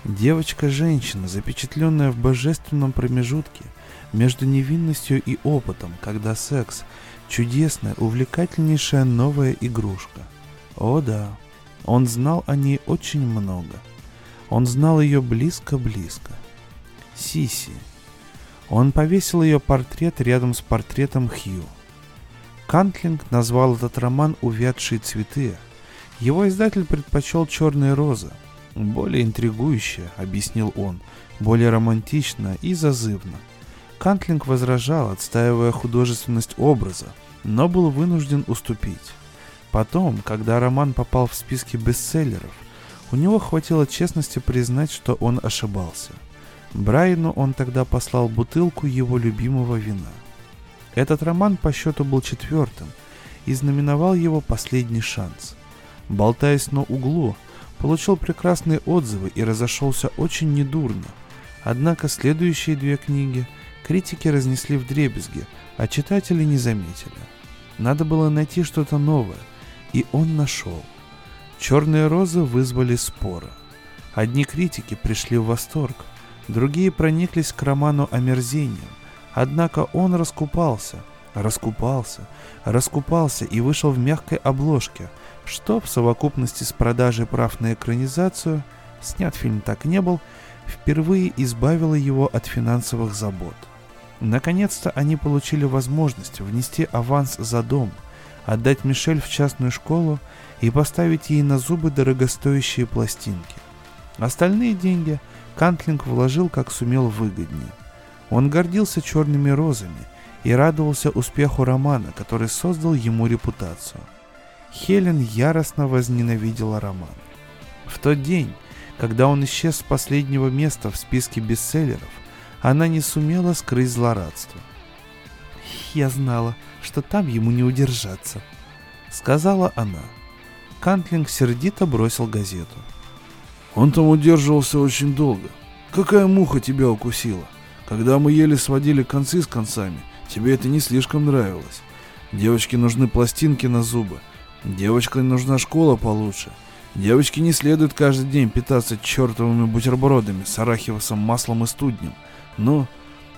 Девочка-женщина, запечатленная в божественном промежутке – между невинностью и опытом, когда секс – чудесная, увлекательнейшая новая игрушка. О да, он знал о ней очень много. Он знал ее близко-близко. Сиси. Он повесил ее портрет рядом с портретом Хью. Кантлинг назвал этот роман «Увядшие цветы». Его издатель предпочел «Черные розы». Более интригующе, объяснил он, более романтично и зазывно – Кантлинг возражал, отстаивая художественность образа, но был вынужден уступить. Потом, когда роман попал в списки бестселлеров, у него хватило честности признать, что он ошибался. Брайану он тогда послал бутылку его любимого вина. Этот роман по счету был четвертым и знаменовал его последний шанс. Болтаясь на углу, получил прекрасные отзывы и разошелся очень недурно. Однако следующие две книги – Критики разнесли в дребезги, а читатели не заметили. Надо было найти что-то новое, и он нашел. Черные розы вызвали споры. Одни критики пришли в восторг, другие прониклись к роману омерзением. Однако он раскупался, раскупался, раскупался и вышел в мягкой обложке, что в совокупности с продажей прав на экранизацию, снят фильм так не был, впервые избавило его от финансовых забот – Наконец-то они получили возможность внести аванс за дом, отдать Мишель в частную школу и поставить ей на зубы дорогостоящие пластинки. Остальные деньги Кантлинг вложил как сумел выгоднее. Он гордился черными розами и радовался успеху романа, который создал ему репутацию. Хелен яростно возненавидела роман. В тот день, когда он исчез с последнего места в списке бестселлеров, она не сумела скрыть злорадство. «Я знала, что там ему не удержаться», — сказала она. Кантлинг сердито бросил газету. «Он там удерживался очень долго. Какая муха тебя укусила? Когда мы еле сводили концы с концами, тебе это не слишком нравилось. Девочке нужны пластинки на зубы. Девочке нужна школа получше. Девочке не следует каждый день питаться чертовыми бутербродами с арахисовым маслом и студнем. Но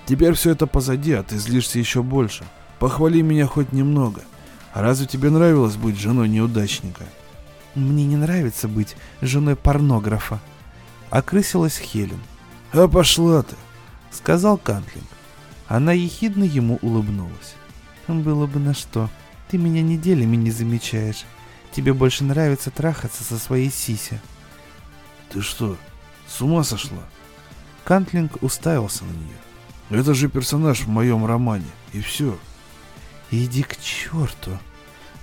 теперь все это позади, а ты злишься еще больше. Похвали меня хоть немного. А разве тебе нравилось быть женой неудачника? Мне не нравится быть женой порнографа. Окрысилась Хелен. А пошла ты, сказал Кантлинг. Она ехидно ему улыбнулась. Было бы на что. Ты меня неделями не замечаешь. Тебе больше нравится трахаться со своей сиси. Ты что, с ума сошла? Кантлинг уставился на нее. Это же персонаж в моем романе, и все. Иди к черту!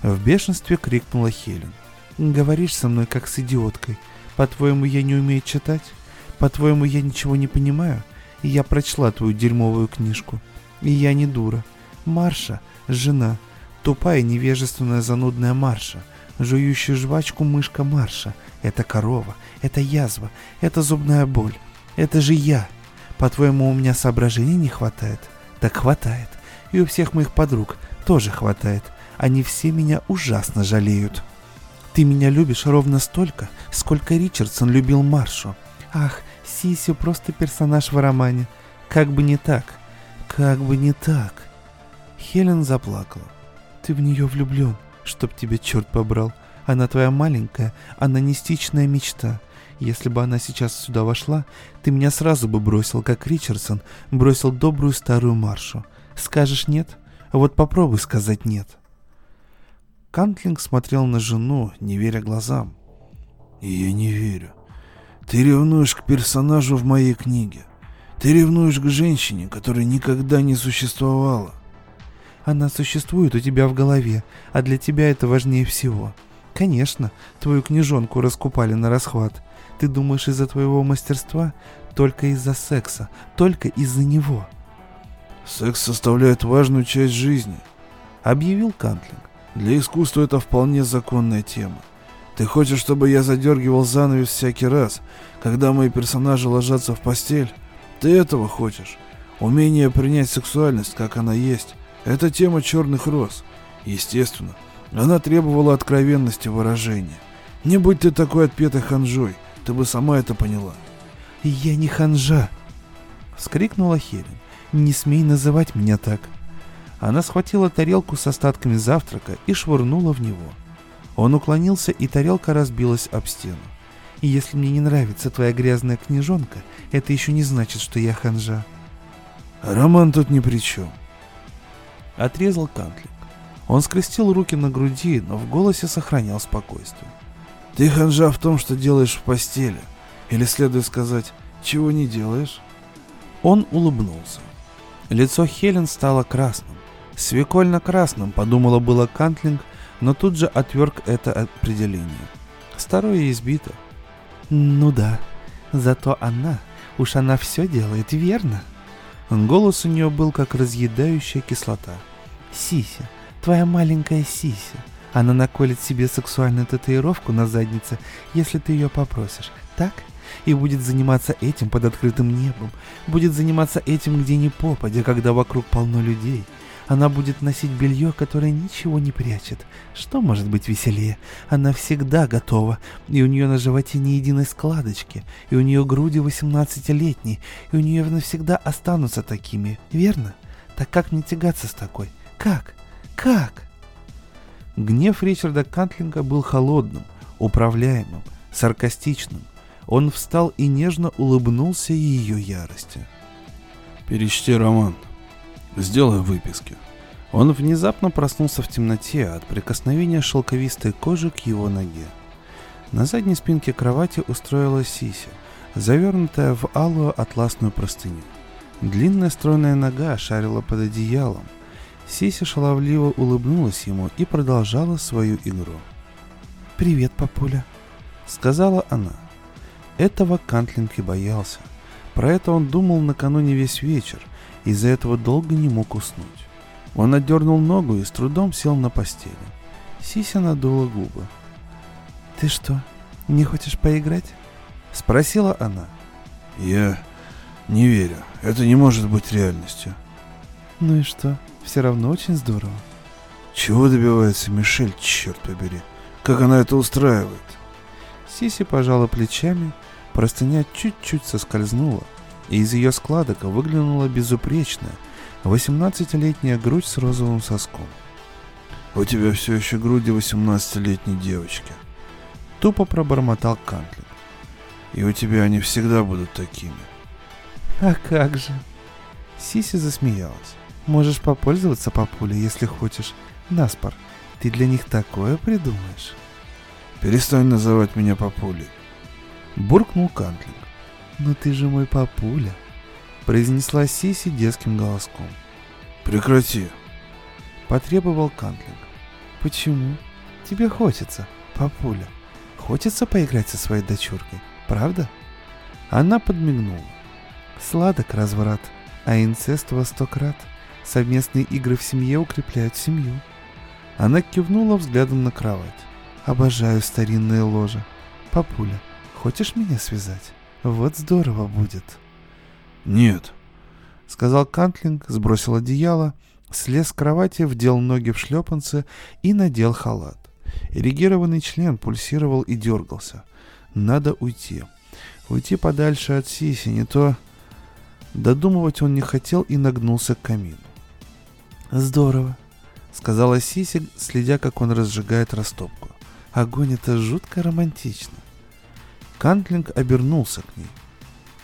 В бешенстве крикнула Хелен. Говоришь со мной как с идиоткой. По-твоему, я не умею читать? По-твоему, я ничего не понимаю? И я прочла твою дерьмовую книжку. И я не дура. Марша, жена, тупая невежественная занудная Марша — жующая жвачку мышка Марша. Это корова, это язва, это зубная боль. Это же я. По-твоему, у меня соображений не хватает? Так хватает. И у всех моих подруг тоже хватает. Они все меня ужасно жалеют. Ты меня любишь ровно столько, сколько Ричардсон любил Маршу. Ах, Сисю просто персонаж в романе. Как бы не так. Как бы не так. Хелен заплакала. Ты в нее влюблен чтоб тебя черт побрал. Она твоя маленькая, анонистичная мечта. Если бы она сейчас сюда вошла, ты меня сразу бы бросил, как Ричардсон бросил добрую старую Маршу. Скажешь нет? Вот попробуй сказать нет. Кантлинг смотрел на жену, не веря глазам. Я не верю. Ты ревнуешь к персонажу в моей книге. Ты ревнуешь к женщине, которая никогда не существовала. Она существует у тебя в голове, а для тебя это важнее всего. Конечно, твою книжонку раскупали на расхват. Ты думаешь из-за твоего мастерства? Только из-за секса, только из-за него. Секс составляет важную часть жизни, объявил Кантлинг. Для искусства это вполне законная тема. Ты хочешь, чтобы я задергивал занавес всякий раз, когда мои персонажи ложатся в постель? Ты этого хочешь? Умение принять сексуальность, как она есть, это тема черных роз. Естественно, она требовала откровенности выражения. Не будь ты такой отпетой ханжой, ты бы сама это поняла. «Я не ханжа!» — вскрикнула Хелен. «Не смей называть меня так!» Она схватила тарелку с остатками завтрака и швырнула в него. Он уклонился, и тарелка разбилась об стену. И если мне не нравится твоя грязная книжонка, это еще не значит, что я ханжа. Роман тут ни при чем отрезал Кантлинг. Он скрестил руки на груди, но в голосе сохранял спокойствие. «Ты ханжа в том, что делаешь в постели. Или следует сказать, чего не делаешь?» Он улыбнулся. Лицо Хелен стало красным. Свекольно-красным, подумала было Кантлинг, но тут же отверг это определение. Старое избито. «Ну да, зато она, уж она все делает, верно?» Голос у нее был как разъедающая кислота. «Сися, твоя маленькая Сися. Она наколет себе сексуальную татуировку на заднице, если ты ее попросишь. Так? И будет заниматься этим под открытым небом. Будет заниматься этим где ни попадя, когда вокруг полно людей. Она будет носить белье, которое ничего не прячет. Что может быть веселее? Она всегда готова, и у нее на животе ни единой складочки, и у нее груди 18-летние, и у нее навсегда останутся такими, верно? Так как мне тягаться с такой? Как? Как? Гнев Ричарда Кантлинга был холодным, управляемым, саркастичным. Он встал и нежно улыбнулся ее ярости. «Перечти роман», Сделай выписки. Он внезапно проснулся в темноте от прикосновения шелковистой кожи к его ноге. На задней спинке кровати устроилась Сися, завернутая в алую атласную простыню. Длинная стройная нога шарила под одеялом, Сися шаловливо улыбнулась ему и продолжала свою игру. «Привет, папуля», — сказала она. Этого Кантлинг и боялся. Про это он думал накануне весь вечер, из-за этого долго не мог уснуть. Он отдернул ногу и с трудом сел на постели. Сися надула губы. «Ты что, не хочешь поиграть?» — спросила она. «Я не верю. Это не может быть реальностью». «Ну и что? Все равно очень здорово». «Чего добивается Мишель, черт побери? Как она это устраивает?» Сиси пожала плечами, простыня чуть-чуть соскользнула, и из ее складок выглянула безупречная, 18-летняя грудь с розовым соском. «У тебя все еще груди 18-летней девочки», — тупо пробормотал Кантлинг. «И у тебя они всегда будут такими». «А как же?» Сиси засмеялась. «Можешь попользоваться, папуля, если хочешь. На спор, ты для них такое придумаешь». «Перестань называть меня папулей», — буркнул Кантлинг. «Но ты же мой папуля», — произнесла Сиси детским голоском. «Прекрати», — потребовал Кантлинг. «Почему? Тебе хочется, папуля. Хочется поиграть со своей дочуркой, правда?» Она подмигнула. Сладок разврат, а инцест во сто крат. Совместные игры в семье укрепляют семью. Она кивнула взглядом на кровать. Обожаю старинные ложа. Папуля, хочешь меня связать? Вот здорово будет. Нет, сказал Кантлинг, сбросил одеяло, слез с кровати, вдел ноги в шлепанцы и надел халат. Эрегированный член пульсировал и дергался. Надо уйти. Уйти подальше от Сиси, не то... Додумывать он не хотел и нагнулся к камину. «Здорово», — сказала Сиси, следя, как он разжигает растопку. «Огонь — это жутко романтично». Кантлинг обернулся к ней.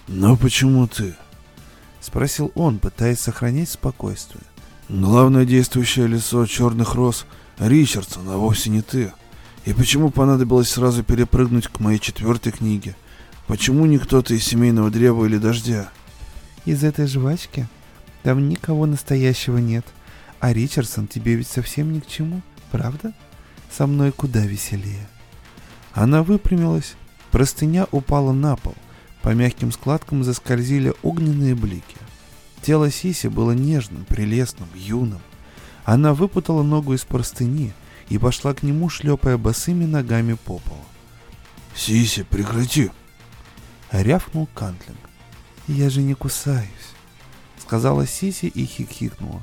«Но почему ты?» — спросил он, пытаясь сохранять спокойствие. «Главное действующее лицо черных роз — Ричардсон, а вовсе не ты. И почему понадобилось сразу перепрыгнуть к моей четвертой книге? Почему не кто-то из семейного древа или дождя?» из этой жвачки? Там никого настоящего нет. А Ричардсон тебе ведь совсем ни к чему, правда? Со мной куда веселее. Она выпрямилась, простыня упала на пол, по мягким складкам заскользили огненные блики. Тело Сиси было нежным, прелестным, юным. Она выпутала ногу из простыни и пошла к нему, шлепая босыми ногами по полу. «Сиси, прекрати!» — рявкнул Кантлинг. «Я же не кусаюсь», — сказала Сиси и хихикнула.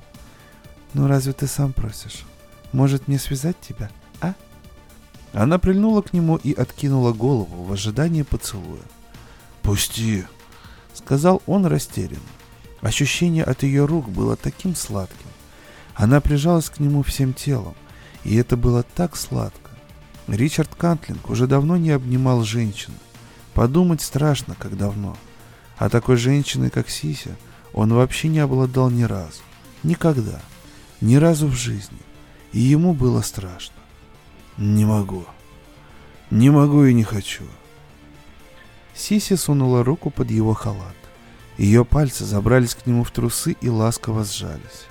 «Ну разве ты сам просишь? Может мне связать тебя, а?» Она прильнула к нему и откинула голову в ожидании поцелуя. «Пусти», — сказал он растерянно. Ощущение от ее рук было таким сладким. Она прижалась к нему всем телом, и это было так сладко. Ричард Кантлинг уже давно не обнимал женщину. Подумать страшно, как давно — а такой женщины, как Сися, он вообще не обладал ни разу. Никогда. Ни разу в жизни. И ему было страшно. Не могу. Не могу и не хочу. Сися сунула руку под его халат. Ее пальцы забрались к нему в трусы и ласково сжались.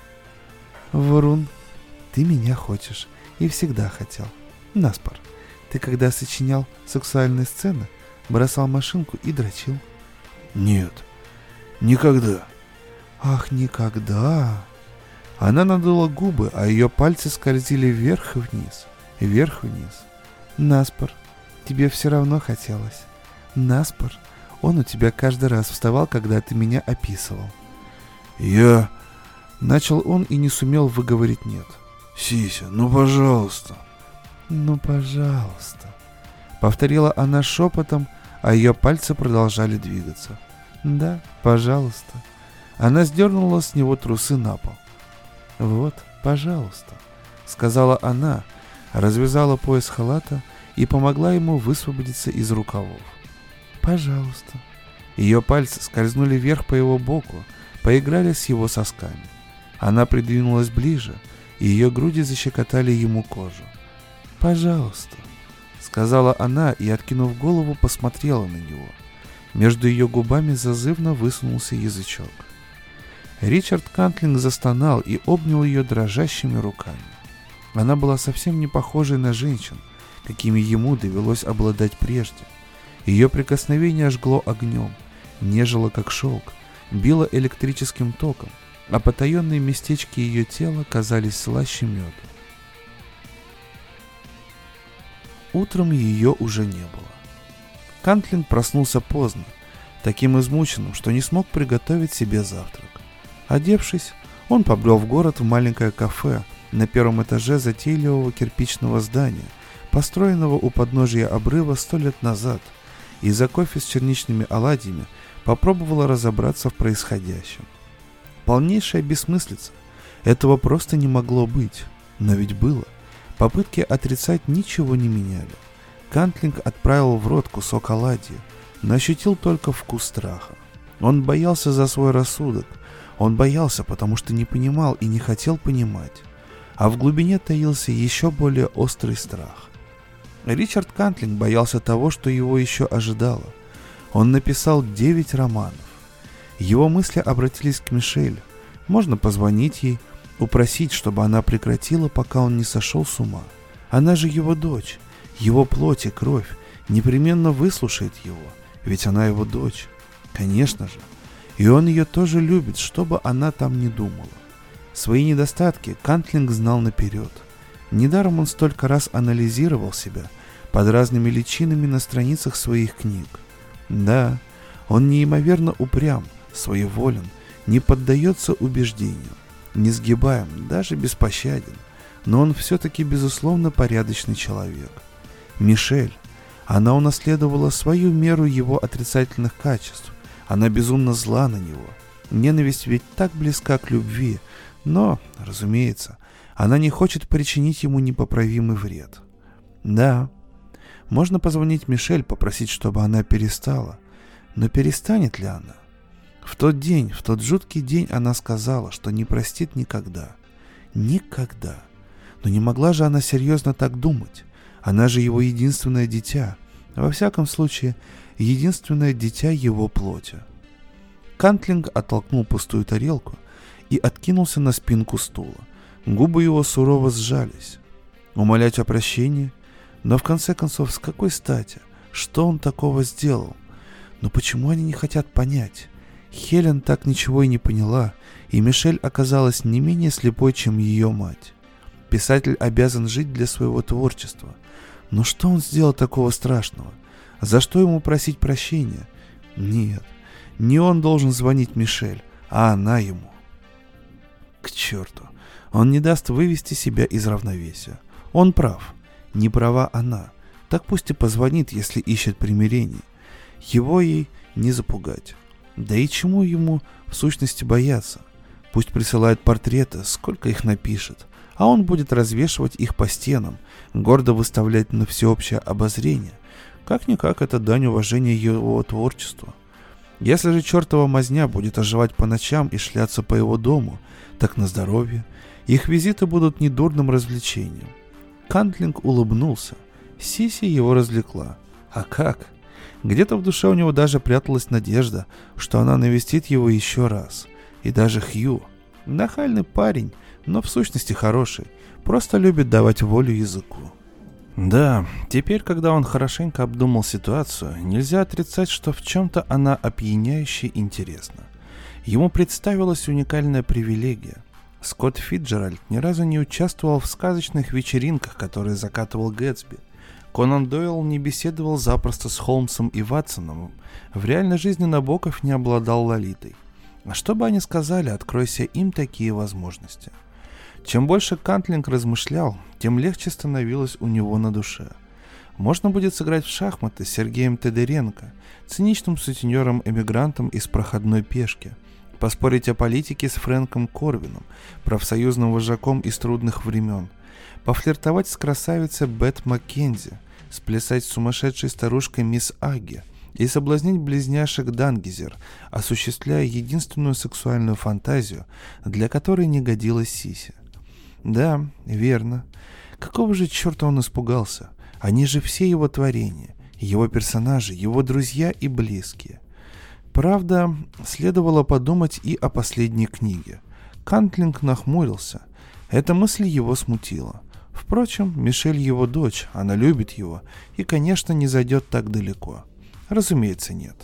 «Врун, ты меня хочешь и всегда хотел. Наспор, ты когда сочинял сексуальные сцены, бросал машинку и дрочил. Нет, никогда. Ах, никогда. Она надула губы, а ее пальцы скользили вверх и вниз, вверх-вниз. Наспор, тебе все равно хотелось. Наспор, он у тебя каждый раз вставал, когда ты меня описывал. Я... Начал он и не сумел выговорить «нет». «Сися, ну пожалуйста». «Ну пожалуйста», — повторила она шепотом, а ее пальцы продолжали двигаться. «Да, пожалуйста». Она сдернула с него трусы на пол. «Вот, пожалуйста», — сказала она, развязала пояс халата и помогла ему высвободиться из рукавов. «Пожалуйста». Ее пальцы скользнули вверх по его боку, поиграли с его сосками. Она придвинулась ближе, и ее груди защекотали ему кожу. «Пожалуйста» сказала она и, откинув голову, посмотрела на него. Между ее губами зазывно высунулся язычок. Ричард Кантлинг застонал и обнял ее дрожащими руками. Она была совсем не похожей на женщин, какими ему довелось обладать прежде. Ее прикосновение жгло огнем, нежило как шелк, било электрическим током, а потаенные местечки ее тела казались слаще меда. Утром ее уже не было. Кантлин проснулся поздно, таким измученным, что не смог приготовить себе завтрак. Одевшись, он побрел в город в маленькое кафе на первом этаже затейливого кирпичного здания, построенного у подножия обрыва сто лет назад, и за кофе с черничными оладьями попробовала разобраться в происходящем. Полнейшая бессмыслица. Этого просто не могло быть. Но ведь было. Попытки отрицать ничего не меняли. Кантлинг отправил в рот кусок оладьи, но ощутил только вкус страха. Он боялся за свой рассудок. Он боялся, потому что не понимал и не хотел понимать. А в глубине таился еще более острый страх. Ричард Кантлинг боялся того, что его еще ожидало. Он написал девять романов. Его мысли обратились к Мишель. Можно позвонить ей, упросить, чтобы она прекратила, пока он не сошел с ума. Она же его дочь, его плоть и кровь, непременно выслушает его, ведь она его дочь. Конечно же. И он ее тоже любит, что бы она там ни думала. Свои недостатки Кантлинг знал наперед. Недаром он столько раз анализировал себя под разными личинами на страницах своих книг. Да, он неимоверно упрям, своеволен, не поддается убеждению, не сгибаем, даже беспощаден, но он все-таки безусловно порядочный человек. Мишель, она унаследовала свою меру его отрицательных качеств, она безумно зла на него. Ненависть ведь так близка к любви, но, разумеется, она не хочет причинить ему непоправимый вред. Да, можно позвонить Мишель, попросить, чтобы она перестала. Но перестанет ли она? В тот день, в тот жуткий день она сказала, что не простит никогда. Никогда. Но не могла же она серьезно так думать. Она же его единственное дитя. Во всяком случае, единственное дитя его плоти. Кантлинг оттолкнул пустую тарелку и откинулся на спинку стула. Губы его сурово сжались. Умолять о прощении но в конце концов, с какой стати? Что он такого сделал? Но почему они не хотят понять? Хелен так ничего и не поняла, и Мишель оказалась не менее слепой, чем ее мать. Писатель обязан жить для своего творчества. Но что он сделал такого страшного? За что ему просить прощения? Нет, не он должен звонить Мишель, а она ему. К черту, он не даст вывести себя из равновесия. Он прав. Не права она. Так пусть и позвонит, если ищет примирение. Его ей не запугать. Да и чему ему в сущности бояться? Пусть присылает портреты, сколько их напишет, а он будет развешивать их по стенам, гордо выставлять на всеобщее обозрение. Как-никак это дань уважения его творчеству. Если же чертова мазня будет оживать по ночам и шляться по его дому, так на здоровье. Их визиты будут недурным развлечением. Кантлинг улыбнулся. Сиси его развлекла. А как? Где-то в душе у него даже пряталась надежда, что она навестит его еще раз. И даже Хью. Нахальный парень, но в сущности хороший. Просто любит давать волю языку. Да, теперь, когда он хорошенько обдумал ситуацию, нельзя отрицать, что в чем-то она опьяняюще интересна. Ему представилась уникальная привилегия. Скотт Фиджеральд ни разу не участвовал в сказочных вечеринках, которые закатывал Гэтсби. Конан Дойл не беседовал запросто с Холмсом и Ватсоном. В реальной жизни Набоков не обладал Лолитой. А что бы они сказали, откройся им такие возможности? Чем больше Кантлинг размышлял, тем легче становилось у него на душе. Можно будет сыграть в шахматы с Сергеем Тедеренко, циничным сутенером-эмигрантом из проходной пешки – поспорить о политике с Фрэнком Корвином, профсоюзным вожаком из трудных времен, пофлиртовать с красавицей Бет Маккензи, сплясать с сумасшедшей старушкой мисс Аги и соблазнить близняшек Дангизер, осуществляя единственную сексуальную фантазию, для которой не годилась Сиси. Да, верно. Какого же черта он испугался? Они же все его творения, его персонажи, его друзья и близкие – Правда, следовало подумать и о последней книге. Кантлинг нахмурился. Эта мысль его смутила. Впрочем, Мишель его дочь, она любит его и, конечно, не зайдет так далеко. Разумеется, нет.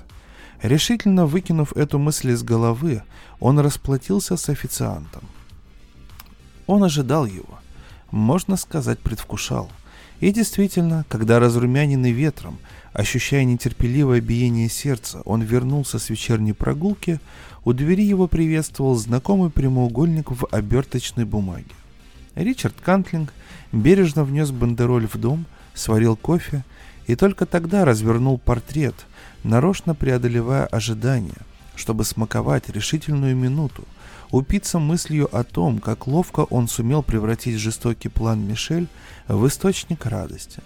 Решительно выкинув эту мысль из головы, он расплатился с официантом. Он ожидал его. Можно сказать, предвкушал. И действительно, когда разрумяненный ветром, ощущая нетерпеливое биение сердца, он вернулся с вечерней прогулки, у двери его приветствовал знакомый прямоугольник в оберточной бумаге. Ричард Кантлинг бережно внес бандероль в дом, сварил кофе и только тогда развернул портрет, нарочно преодолевая ожидания, чтобы смаковать решительную минуту, упиться мыслью о том, как ловко он сумел превратить жестокий план Мишель в источник радости.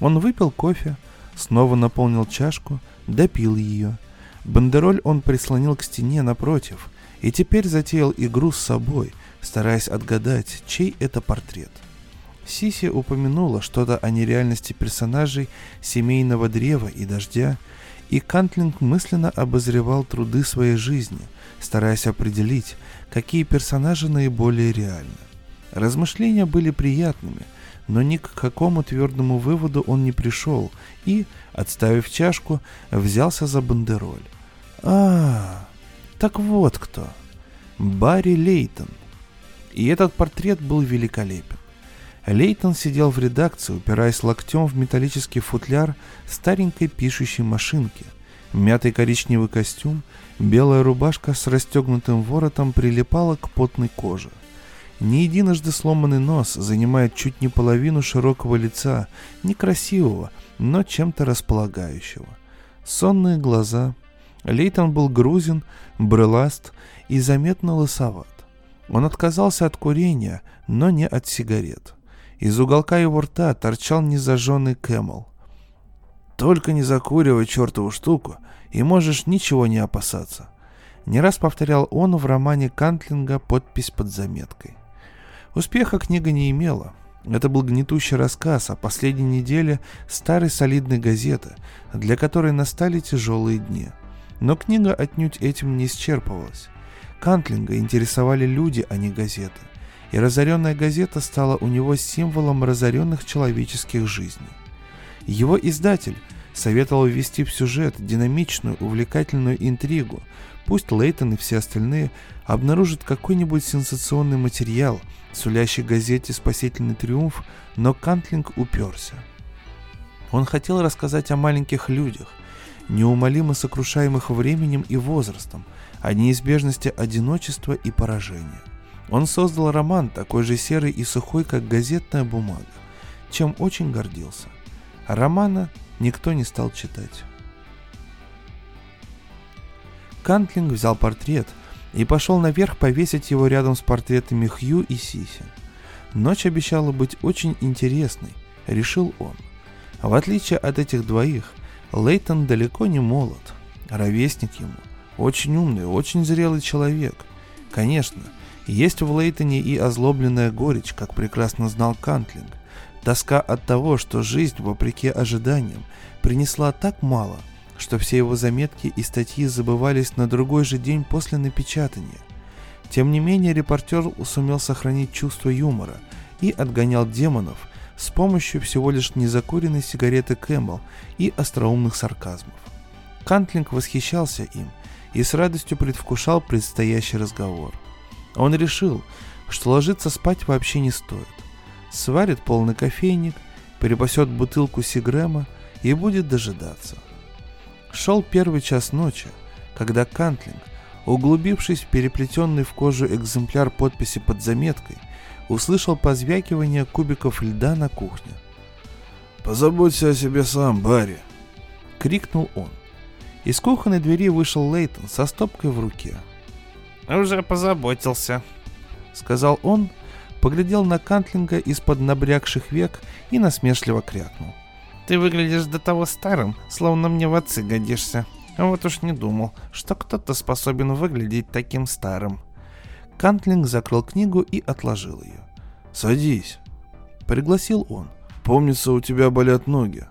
Он выпил кофе, снова наполнил чашку, допил ее. Бандероль он прислонил к стене напротив и теперь затеял игру с собой, стараясь отгадать, чей это портрет. Сиси упомянула что-то о нереальности персонажей семейного древа и дождя, и Кантлинг мысленно обозревал труды своей жизни, стараясь определить, какие персонажи наиболее реальны. Размышления были приятными, но ни к какому твердому выводу он не пришел и, отставив чашку, взялся за бандероль. А, так вот кто. Барри Лейтон. И этот портрет был великолепен. Лейтон сидел в редакции, упираясь локтем в металлический футляр старенькой пишущей машинки. Мятый коричневый костюм, белая рубашка с расстегнутым воротом прилипала к потной коже. Не единожды сломанный нос занимает чуть не половину широкого лица, некрасивого, но чем-то располагающего. Сонные глаза. Лейтон был грузин, брыласт и заметно лысоват. Он отказался от курения, но не от сигарет. Из уголка его рта торчал незажженный кэмел. «Только не закуривай чертову штуку, и можешь ничего не опасаться», не раз повторял он в романе Кантлинга подпись под заметкой. Успеха книга не имела. Это был гнетущий рассказ о последней неделе старой солидной газеты, для которой настали тяжелые дни. Но книга отнюдь этим не исчерпывалась. Кантлинга интересовали люди, а не газеты. И разоренная газета стала у него символом разоренных человеческих жизней. Его издатель советовал ввести в сюжет динамичную, увлекательную интригу. Пусть Лейтон и все остальные обнаружат какой-нибудь сенсационный материал, сулящий газете спасительный триумф, но Кантлинг уперся. Он хотел рассказать о маленьких людях, неумолимо сокрушаемых временем и возрастом, о неизбежности одиночества и поражения. Он создал роман, такой же серый и сухой, как газетная бумага, чем очень гордился. романа никто не стал читать. Кантлинг взял портрет и пошел наверх повесить его рядом с портретами Хью и Сиси. Ночь обещала быть очень интересной, решил он. В отличие от этих двоих, Лейтон далеко не молод, ровесник ему, очень умный, очень зрелый человек. Конечно, есть в Лейтоне и озлобленная горечь, как прекрасно знал Кантлинг. Тоска от того, что жизнь, вопреки ожиданиям, принесла так мало, что все его заметки и статьи забывались на другой же день после напечатания. Тем не менее, репортер сумел сохранить чувство юмора и отгонял демонов с помощью всего лишь незакуренной сигареты Кэмел и остроумных сарказмов. Кантлинг восхищался им и с радостью предвкушал предстоящий разговор. Он решил, что ложиться спать вообще не стоит. Сварит полный кофейник, перепасет бутылку Сигрема и будет дожидаться. Шел первый час ночи, когда Кантлинг, углубившись в переплетенный в кожу экземпляр подписи под заметкой, услышал позвякивание кубиков льда на кухне. «Позаботься о себе сам, Барри!» — крикнул он. Из кухонной двери вышел Лейтон со стопкой в руке. «Уже позаботился», — сказал он, поглядел на Кантлинга из-под набрякших век и насмешливо крякнул. Ты выглядишь до того старым, словно мне в отцы годишься. А вот уж не думал, что кто-то способен выглядеть таким старым. Кантлинг закрыл книгу и отложил ее. «Садись», — пригласил он. «Помнится, у тебя болят ноги».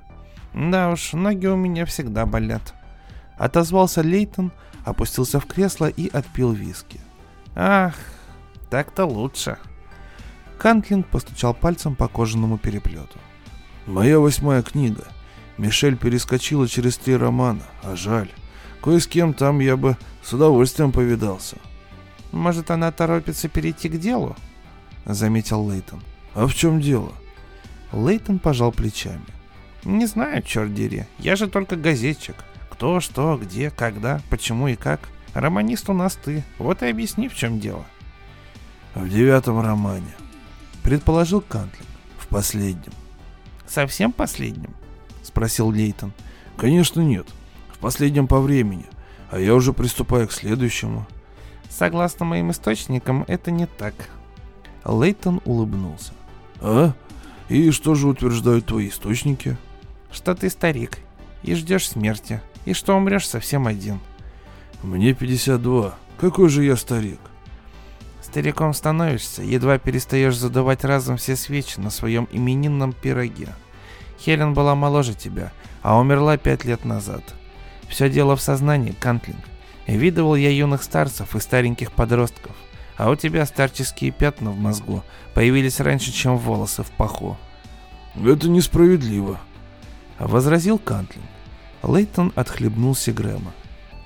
«Да уж, ноги у меня всегда болят». Отозвался Лейтон, опустился в кресло и отпил виски. Ах, так-то лучше. Кантлинг постучал пальцем по кожаному переплету. Моя восьмая книга. Мишель перескочила через три романа, а жаль. Кое с кем там я бы с удовольствием повидался. Может, она торопится перейти к делу? Заметил Лейтон. А в чем дело? Лейтон пожал плечами. Не знаю, черт дери. Я же только газетчик. Кто, что, где, когда, почему и как. Романист у нас ты. Вот и объясни, в чем дело. В девятом романе. Предположил Кантлин. В последнем. Совсем последнем? Спросил Лейтон. Конечно нет. В последнем по времени. А я уже приступаю к следующему. Согласно моим источникам, это не так. Лейтон улыбнулся. А? И что же утверждают твои источники? Что ты старик и ждешь смерти, и что умрешь совсем один. Мне 52. Какой же я старик? Стариком становишься, едва перестаешь задувать разом все свечи на своем именинном пироге. Хелен была моложе тебя, а умерла пять лет назад. Все дело в сознании, Кантлинг. Видывал я юных старцев и стареньких подростков, а у тебя старческие пятна в мозгу появились раньше, чем волосы в паху. Это несправедливо, возразил Кантлинг. Лейтон отхлебнул Сигрема.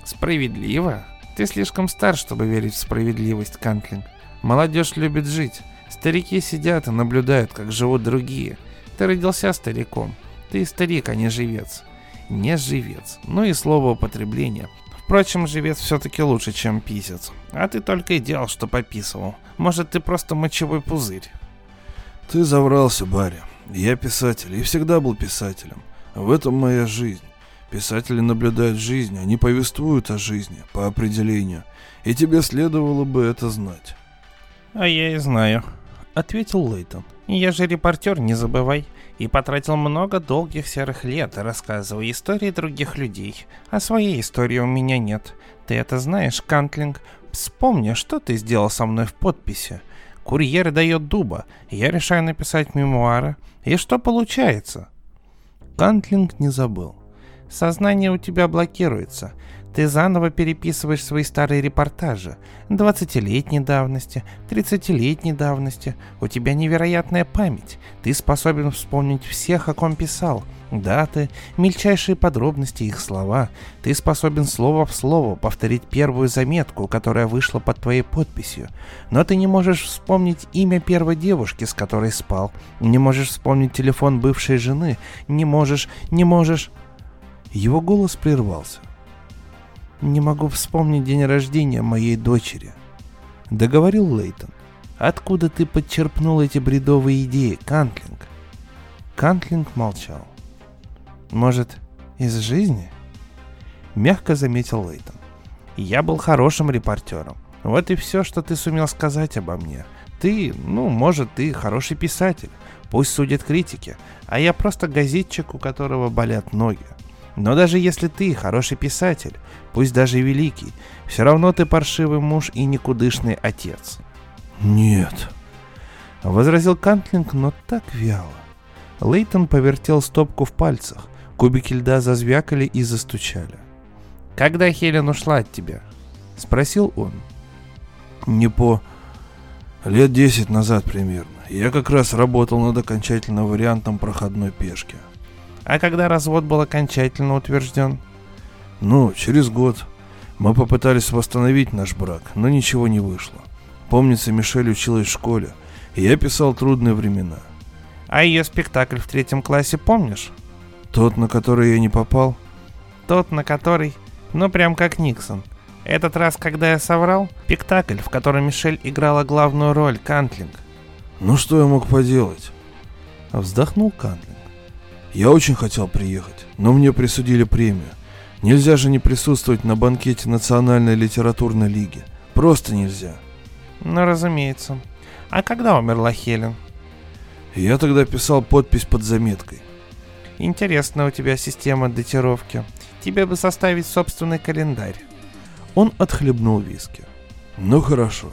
Справедливо? Ты слишком стар, чтобы верить в справедливость, Кантлинг. Молодежь любит жить. Старики сидят и наблюдают, как живут другие. Ты родился стариком. Ты старик, а не живец. Не живец. Ну и слово употребления. Впрочем, живец все-таки лучше, чем писец. А ты только и делал, что пописывал. Может, ты просто мочевой пузырь. Ты заврался, Барри. Я писатель и всегда был писателем. В этом моя жизнь. Писатели наблюдают жизнь, они повествуют о жизни, по определению. И тебе следовало бы это знать. А я и знаю, ответил Лейтон. Я же репортер, не забывай. И потратил много долгих серых лет, рассказывая истории других людей. А своей истории у меня нет. Ты это знаешь, Кантлинг? Вспомни, что ты сделал со мной в подписи. Курьер дает дуба, я решаю написать мемуары. И что получается? Кантлинг не забыл. Сознание у тебя блокируется. Ты заново переписываешь свои старые репортажи. 20-летней давности, 30-летней давности. У тебя невероятная память. Ты способен вспомнить всех, о ком писал. Даты, мельчайшие подробности, их слова. Ты способен слово в слово повторить первую заметку, которая вышла под твоей подписью. Но ты не можешь вспомнить имя первой девушки, с которой спал. Не можешь вспомнить телефон бывшей жены. Не можешь, не можешь... Его голос прервался. «Не могу вспомнить день рождения моей дочери», — договорил Лейтон. «Откуда ты подчерпнул эти бредовые идеи, Кантлинг?» Кантлинг молчал. «Может, из жизни?» Мягко заметил Лейтон. «Я был хорошим репортером. Вот и все, что ты сумел сказать обо мне. Ты, ну, может, ты хороший писатель. Пусть судят критики. А я просто газетчик, у которого болят ноги. Но даже если ты хороший писатель, пусть даже великий, все равно ты паршивый муж и никудышный отец. Нет, возразил Кантлинг, но так вяло. Лейтон повертел стопку в пальцах, кубики льда зазвякали и застучали. «Когда Хелен ушла от тебя?» — спросил он. «Не по... лет десять назад примерно. Я как раз работал над окончательным вариантом проходной пешки». А когда развод был окончательно утвержден? Ну, через год. Мы попытались восстановить наш брак, но ничего не вышло. Помнится, Мишель училась в школе, и я писал трудные времена. А ее спектакль в третьем классе помнишь? Тот, на который я не попал? Тот, на который... Ну, прям как Никсон. Этот раз, когда я соврал, спектакль, в котором Мишель играла главную роль, Кантлинг. Ну, что я мог поделать? Вздохнул Кантлинг. Я очень хотел приехать, но мне присудили премию. Нельзя же не присутствовать на банкете Национальной литературной лиги. Просто нельзя. Ну, разумеется. А когда умерла Хелен? Я тогда писал подпись под заметкой. Интересная у тебя система датировки. Тебе бы составить собственный календарь. Он отхлебнул виски. Ну хорошо.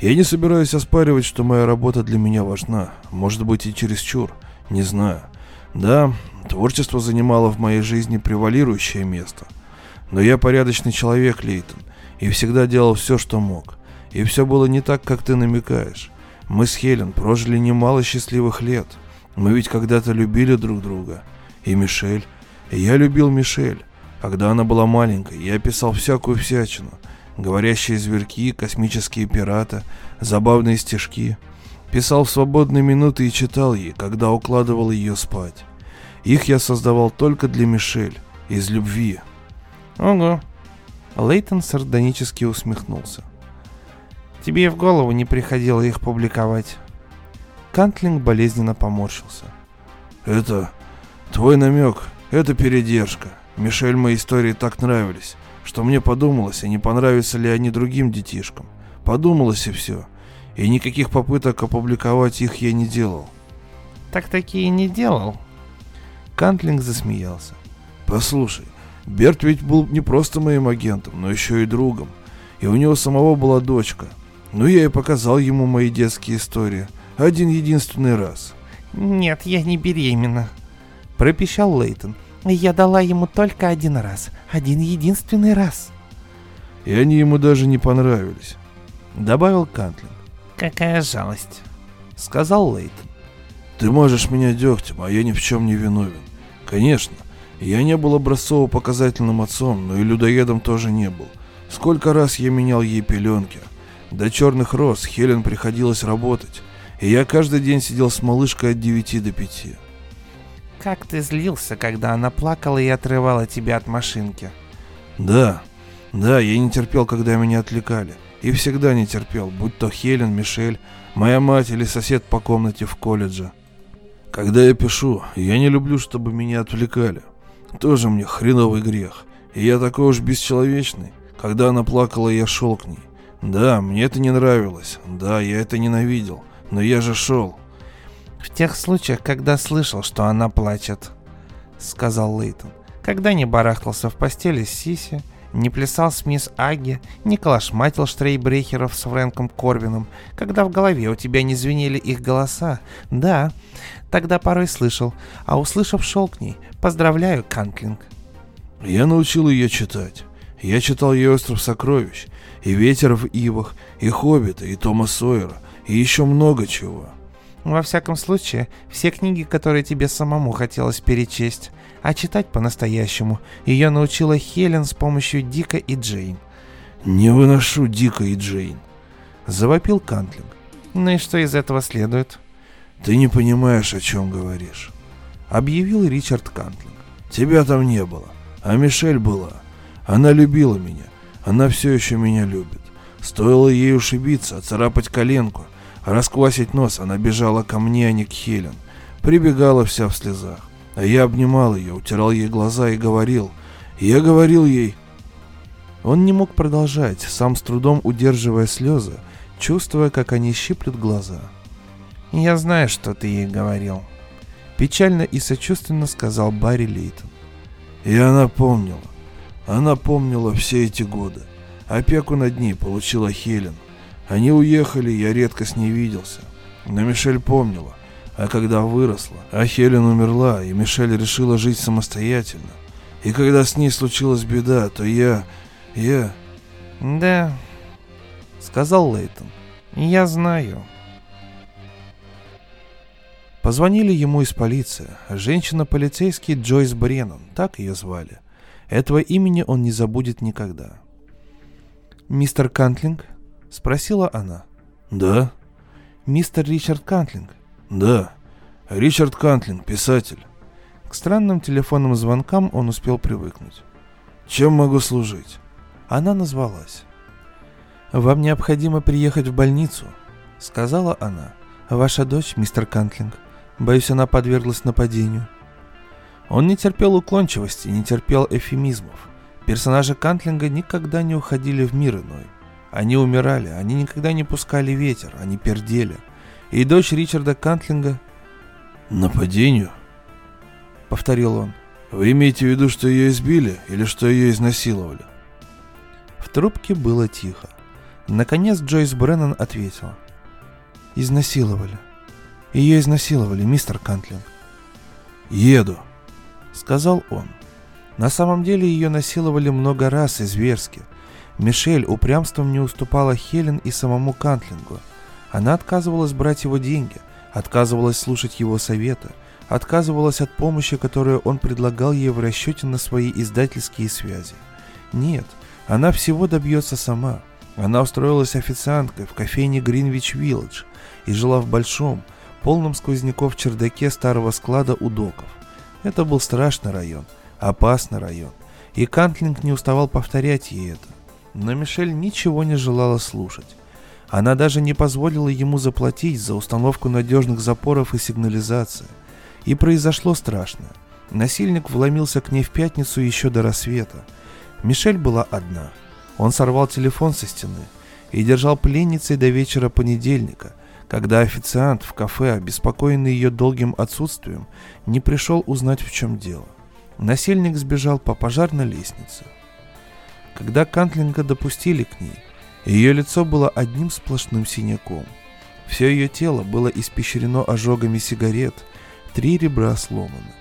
Я не собираюсь оспаривать, что моя работа для меня важна. Может быть и чересчур. Не знаю. Да, творчество занимало в моей жизни превалирующее место. Но я порядочный человек, Лейтон, и всегда делал все, что мог. И все было не так, как ты намекаешь. Мы с Хелен прожили немало счастливых лет. Мы ведь когда-то любили друг друга. И Мишель. И я любил Мишель. Когда она была маленькой, я писал всякую всячину. Говорящие зверьки, космические пираты, забавные стишки. Писал в свободные минуты и читал ей, когда укладывал ее спать. Их я создавал только для Мишель, из любви. Ого. Лейтон сардонически усмехнулся. Тебе и в голову не приходило их публиковать. Кантлинг болезненно поморщился. Это твой намек, это передержка. Мишель мои истории так нравились, что мне подумалось, а не понравятся ли они другим детишкам. Подумалось и все. И никаких попыток опубликовать их я не делал. Так-таки не делал. Кантлинг засмеялся. Послушай, Берт ведь был не просто моим агентом, но еще и другом. И у него самого была дочка. Ну, я и показал ему мои детские истории. Один единственный раз. «Нет, я не беременна», — пропищал Лейтон. «Я дала ему только один раз. Один единственный раз». И они ему даже не понравились. Добавил Кантлин. «Какая жалость», — сказал Лейтон. «Ты можешь меня дегтем, а я ни в чем не виновен. Конечно, я не был образцово-показательным отцом, но и людоедом тоже не был. Сколько раз я менял ей пеленки. До черных роз Хелен приходилось работать, и я каждый день сидел с малышкой от 9 до 5. Как ты злился, когда она плакала и отрывала тебя от машинки? Да, да, я не терпел, когда меня отвлекали. И всегда не терпел, будь то Хелен, Мишель, моя мать или сосед по комнате в колледже. Когда я пишу, я не люблю, чтобы меня отвлекали. Тоже мне хреновый грех. И я такой уж бесчеловечный. Когда она плакала, я шел к ней. Да, мне это не нравилось. Да, я это ненавидел. Но я же шел. В тех случаях, когда слышал, что она плачет, сказал Лейтон. Когда не барахтался в постели с Сиси, не плясал с мисс Аги, не калашматил штрейбрехеров с Фрэнком Корвином, когда в голове у тебя не звенели их голоса. Да, тогда порой слышал, а услышав шел к ней. Поздравляю, Кантлинг. Я научил ее читать. Я читал ей «Остров сокровищ», и «Ветер в ивах», и «Хоббита», и «Тома Сойера», и еще много чего. Во всяком случае, все книги, которые тебе самому хотелось перечесть, а читать по-настоящему, ее научила Хелен с помощью Дика и Джейн. «Не выношу Дика и Джейн», — завопил Кантлинг. «Ну и что из этого следует?» «Ты не понимаешь, о чем говоришь», — объявил Ричард Кантлинг. «Тебя там не было, а Мишель была. Она любила меня. Она все еще меня любит. Стоило ей ушибиться, оцарапать коленку, расквасить нос, она бежала ко мне, а не к Хелен. Прибегала вся в слезах. А я обнимал ее, утирал ей глаза и говорил. Я говорил ей... Он не мог продолжать, сам с трудом удерживая слезы, чувствуя, как они щиплют глаза. «Я знаю, что ты ей говорил», — печально и сочувственно сказал Барри Лейтон. И она помнила. Она помнила все эти годы. Опеку над ней получила Хелен. Они уехали, я редко с ней виделся. Но Мишель помнила. А когда выросла, а Хелен умерла, и Мишель решила жить самостоятельно. И когда с ней случилась беда, то я... я... «Да», — сказал Лейтон. «Я знаю». Позвонили ему из полиции. Женщина-полицейский Джойс Бреннан, так ее звали. Этого имени он не забудет никогда. «Мистер Кантлинг?» — спросила она. «Да». «Мистер Ричард Кантлинг?» «Да. Ричард Кантлинг, писатель». К странным телефонным звонкам он успел привыкнуть. «Чем могу служить?» Она назвалась. «Вам необходимо приехать в больницу», — сказала она. «Ваша дочь, мистер Кантлинг. Боюсь, она подверглась нападению». Он не терпел уклончивости, не терпел эвфемизмов. Персонажи Кантлинга никогда не уходили в мир иной. Они умирали, они никогда не пускали ветер, они пердели. И дочь Ричарда Кантлинга... «Нападению?» — повторил он. «Вы имеете в виду, что ее избили или что ее изнасиловали?» В трубке было тихо. Наконец Джойс Бреннан ответила. «Изнасиловали. Ее изнасиловали, мистер Кантлинг». «Еду», сказал он. На самом деле ее насиловали много раз и зверски. Мишель упрямством не уступала Хелен и самому Кантлингу. Она отказывалась брать его деньги, отказывалась слушать его советы, отказывалась от помощи, которую он предлагал ей в расчете на свои издательские связи. Нет, она всего добьется сама. Она устроилась официанткой в кофейне Гринвич Вилледж и жила в большом, полном сквозняков чердаке старого склада у доков. Это был страшный район, опасный район, и Кантлинг не уставал повторять ей это. Но Мишель ничего не желала слушать. Она даже не позволила ему заплатить за установку надежных запоров и сигнализации. И произошло страшное. Насильник вломился к ней в пятницу еще до рассвета. Мишель была одна. Он сорвал телефон со стены и держал пленницей до вечера понедельника – когда официант в кафе, обеспокоенный ее долгим отсутствием, не пришел узнать, в чем дело. Насильник сбежал по пожарной лестнице. Когда Кантлинга допустили к ней, ее лицо было одним сплошным синяком. Все ее тело было испещрено ожогами сигарет, три ребра сломаны.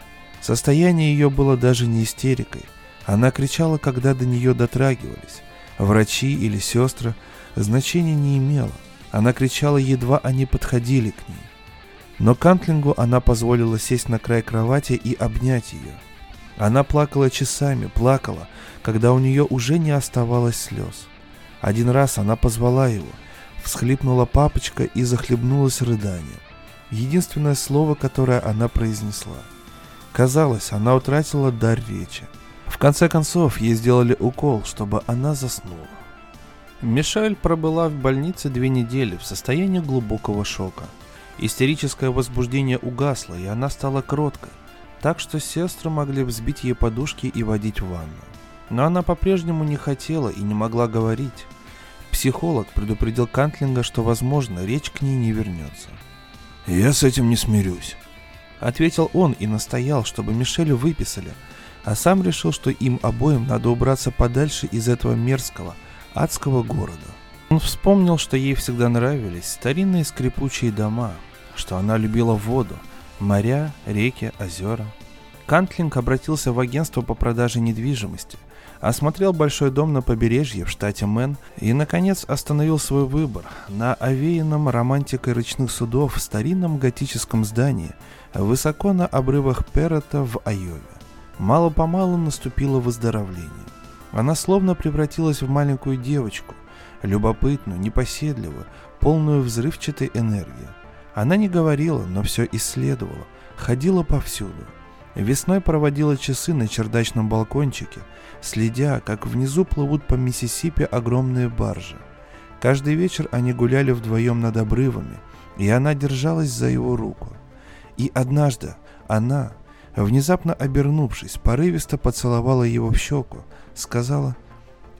Состояние ее было даже не истерикой. Она кричала, когда до нее дотрагивались. Врачи или сестры значения не имело. Она кричала, едва они подходили к ней. Но Кантлингу она позволила сесть на край кровати и обнять ее. Она плакала часами, плакала, когда у нее уже не оставалось слез. Один раз она позвала его, всхлипнула папочка и захлебнулась рыданием. Единственное слово, которое она произнесла. Казалось, она утратила дар речи. В конце концов, ей сделали укол, чтобы она заснула. Мишель пробыла в больнице две недели в состоянии глубокого шока. Истерическое возбуждение угасло, и она стала кроткой, так что сестры могли взбить ей подушки и водить в ванну. Но она по-прежнему не хотела и не могла говорить. Психолог предупредил Кантлинга, что, возможно, речь к ней не вернется. «Я с этим не смирюсь», — ответил он и настоял, чтобы Мишелю выписали, а сам решил, что им обоим надо убраться подальше из этого мерзкого, адского города. Он вспомнил, что ей всегда нравились старинные скрипучие дома, что она любила воду, моря, реки, озера. Кантлинг обратился в агентство по продаже недвижимости, осмотрел большой дом на побережье в штате Мэн и, наконец, остановил свой выбор на овеянном романтикой речных судов старинном готическом здании высоко на обрывах Перрота в Айове. Мало-помалу наступило выздоровление. Она словно превратилась в маленькую девочку, любопытную, непоседливую, полную взрывчатой энергии. Она не говорила, но все исследовала, ходила повсюду. Весной проводила часы на чердачном балкончике, следя, как внизу плывут по Миссисипи огромные баржи. Каждый вечер они гуляли вдвоем над обрывами, и она держалась за его руку. И однажды она, внезапно обернувшись, порывисто поцеловала его в щеку, сказала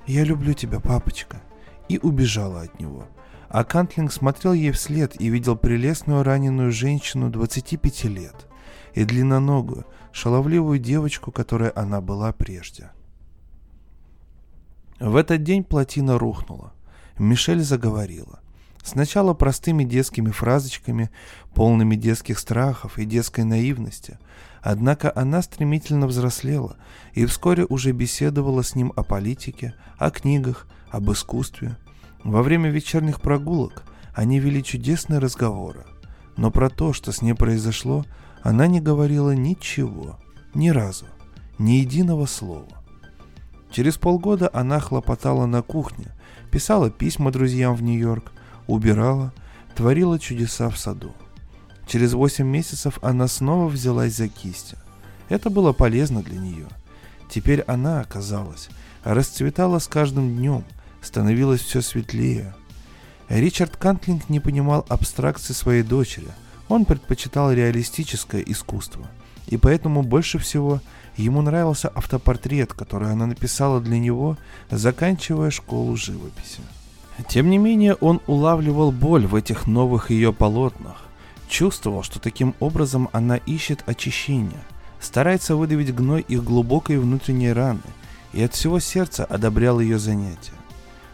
«Я люблю тебя, папочка», и убежала от него. А Кантлинг смотрел ей вслед и видел прелестную раненую женщину 25 лет и длинноногую, шаловливую девочку, которой она была прежде. В этот день плотина рухнула. Мишель заговорила. Сначала простыми детскими фразочками, полными детских страхов и детской наивности, Однако она стремительно взрослела и вскоре уже беседовала с ним о политике, о книгах, об искусстве. Во время вечерних прогулок они вели чудесные разговоры, но про то, что с ней произошло, она не говорила ничего, ни разу, ни единого слова. Через полгода она хлопотала на кухне, писала письма друзьям в Нью-Йорк, убирала, творила чудеса в саду. Через 8 месяцев она снова взялась за кисть. Это было полезно для нее. Теперь она, оказалась, расцветала с каждым днем, становилась все светлее. Ричард Кантлинг не понимал абстракции своей дочери. Он предпочитал реалистическое искусство. И поэтому больше всего ему нравился автопортрет, который она написала для него, заканчивая школу живописи. Тем не менее, он улавливал боль в этих новых ее полотнах, Чувствовал, что таким образом она ищет очищения, старается выдавить гной их глубокой внутренней раны, и от всего сердца одобрял ее занятия.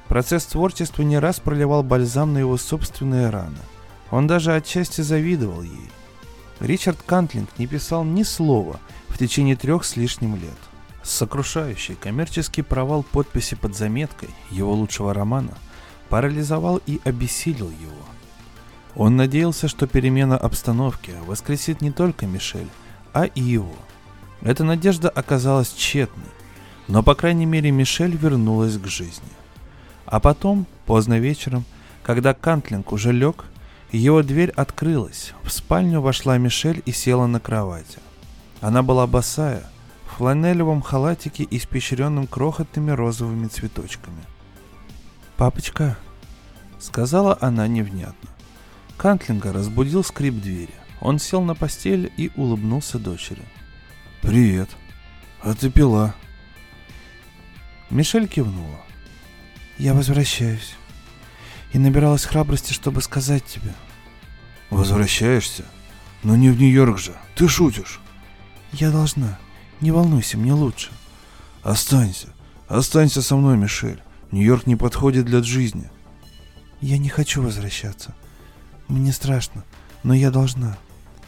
Процесс творчества не раз проливал бальзам на его собственные раны. Он даже отчасти завидовал ей. Ричард Кантлинг не писал ни слова течение трех с лишним лет. Сокрушающий коммерческий провал подписи под заметкой его лучшего романа парализовал и обессилил его. Он надеялся, что перемена обстановки воскресит не только Мишель, а и его. Эта надежда оказалась тщетной, но, по крайней мере, Мишель вернулась к жизни. А потом, поздно вечером, когда Кантлинг уже лег, его дверь открылась, в спальню вошла Мишель и села на кровати. Она была босая, в фланелевом халатике, испещренном крохотными розовыми цветочками. «Папочка», — сказала она невнятно. Кантлинга разбудил скрип двери. Он сел на постель и улыбнулся дочери. «Привет. А ты пила?» Мишель кивнула. «Я возвращаюсь. И набиралась храбрости, чтобы сказать тебе». «Возвращаешься? Но не в Нью-Йорк же. Ты шутишь?» «Я должна. Не волнуйся, мне лучше». «Останься. Останься со мной, Мишель. Нью-Йорк не подходит для жизни». «Я не хочу возвращаться. Мне страшно, но я должна.